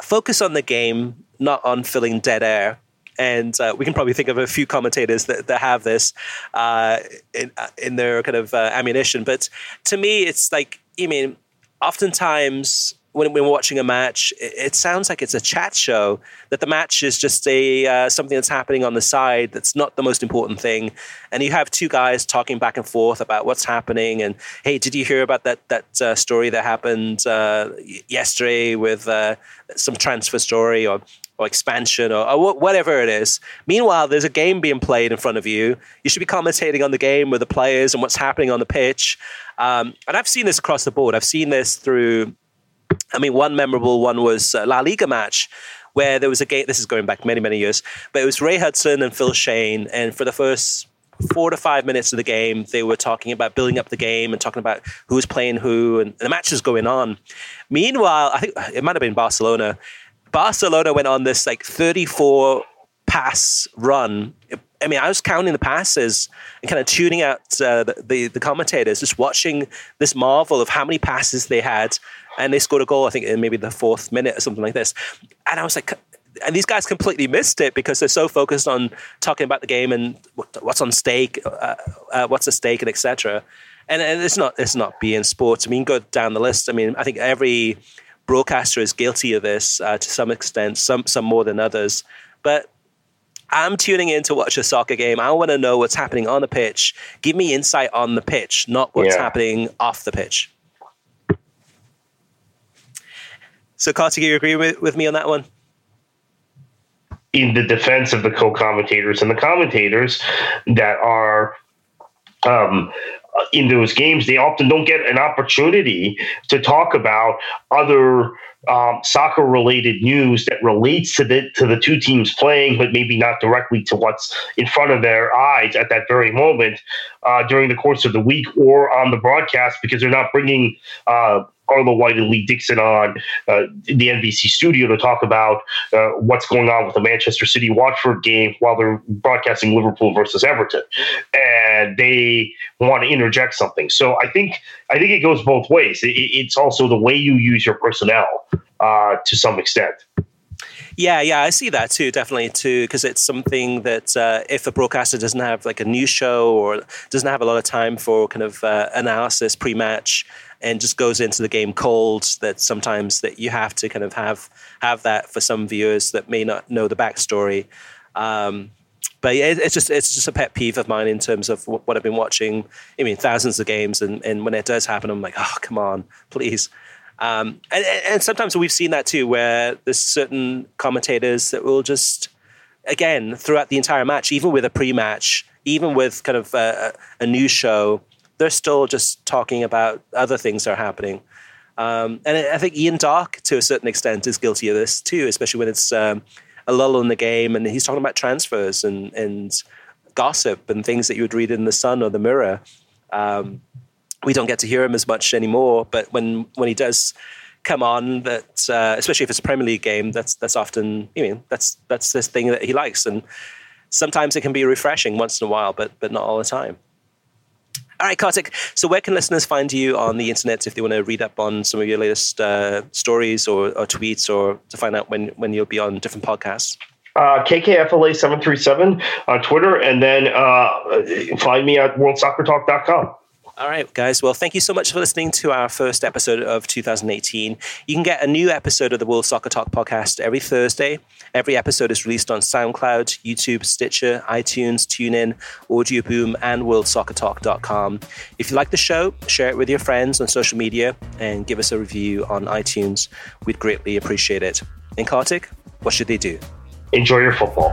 focus on the game, not on filling dead air. And uh, we can probably think of a few commentators that, that have this uh, in, uh, in their kind of uh, ammunition. But to me, it's like, I mean, oftentimes when we're watching a match, it, sounds like it's a chat show. That the match is just a uh, something that's happening on the side. That's not the most important thing. And you have two guys talking back and forth about what's happening. And hey, did you hear about that that uh, story that happened uh, yesterday with uh, some transfer story or or expansion or, or, whatever it is. Meanwhile, there's a game being played in front of you. You should be commentating on the game with the players and what's happening on the pitch. Um, and I've seen this across the board. I've seen this through I mean, one memorable one was La Liga match where there was a game. This is going back many, many years, but it was Ray Hudson and Phil Schoen. and for the first four to five minutes of the game, they were talking about building up the game and talking about who's playing who, and the match is going on. Meanwhile, I think it might have been Barcelona. Barcelona went on this like 34 pass run. I mean, I was counting the passes and kind of tuning out uh, the, the, the commentators, just watching this marvel of how many passes they had, and they scored a goal. I think in maybe the fourth minute or something like this. And I was like, and these guys completely missed it because they're so focused on talking about the game and what's on stake, uh, uh, what's at stake, and etc. And, and it's not it's not being sports. I mean, go down the list. I mean, I think every broadcaster is guilty of this uh, to some extent, some some more than others. But I'm tuning in to watch a soccer game. I want to know what's happening on the pitch. Give me insight on the pitch, not what's yeah. happening off the pitch. So, Kartik, you agree with, with me on that one? In the defense of the co-commentators and the commentators that are um, in those games, they often don't get an opportunity to talk about other um, soccer related news that relates to the to the two teams playing, but maybe not directly to what's in front of their eyes at that very moment uh, during the course of the week or on the broadcast because they're not bringing uh, Arlo White and Lee Dixon on uh, the NBC studio to talk about uh, what's going on with the Manchester City Watford game while they're broadcasting Liverpool versus Everton, and they want to interject something. So I think I think it goes both ways. It, it's also the way you use your personnel uh, to some extent. Yeah, yeah, I see that too, definitely too, because it's something that uh, if a broadcaster doesn't have like a news show or doesn't have a lot of time for kind of uh, analysis pre-match, and just goes into the game cold that sometimes that you have to kind of have have that for some viewers that may not know the backstory um, but yeah, it's just it's just a pet peeve of mine in terms of what I've been watching. I mean, thousands of games, and, and when it does happen, I'm like, oh, come on, please. Um, and, and sometimes we've seen that too, where there's certain commentators that will just, again, throughout the entire match, even with a pre-match, even with kind of a, a show, they're still just talking about other things that are happening. Um, and I think Ian Darke, to a certain extent, is guilty of this too, especially when it's um, a lull in the game and he's talking about transfers and, and gossip and things that you would read in the Sun or the Mirror. Um, we don't get to hear him as much anymore, but when when he does come on, that uh, especially if it's a Premier League game, that's that's often you know that's that's this thing that he likes, and sometimes it can be refreshing once in a while, but but not all the time. All right, Kartik. So, where can listeners find you on the internet if they want to read up on some of your latest uh, stories or, or, tweets, or to find out when when you'll be on different podcasts? Uh, KKFLA seven three seven on Twitter, and then uh, find me at worldsoccertalk.com. All right, guys. Well, thank you so much for listening to our first episode of 2018. You can get a new episode of the World Soccer Talk podcast every Thursday. Every episode is released on SoundCloud, YouTube, Stitcher, iTunes, TuneIn, Audio Boom, and WorldSoccerTalk.com. If you like the show, share it with your friends on social media and give us a review on iTunes. We'd greatly appreciate it. In Kartik, what should they do? Enjoy your football.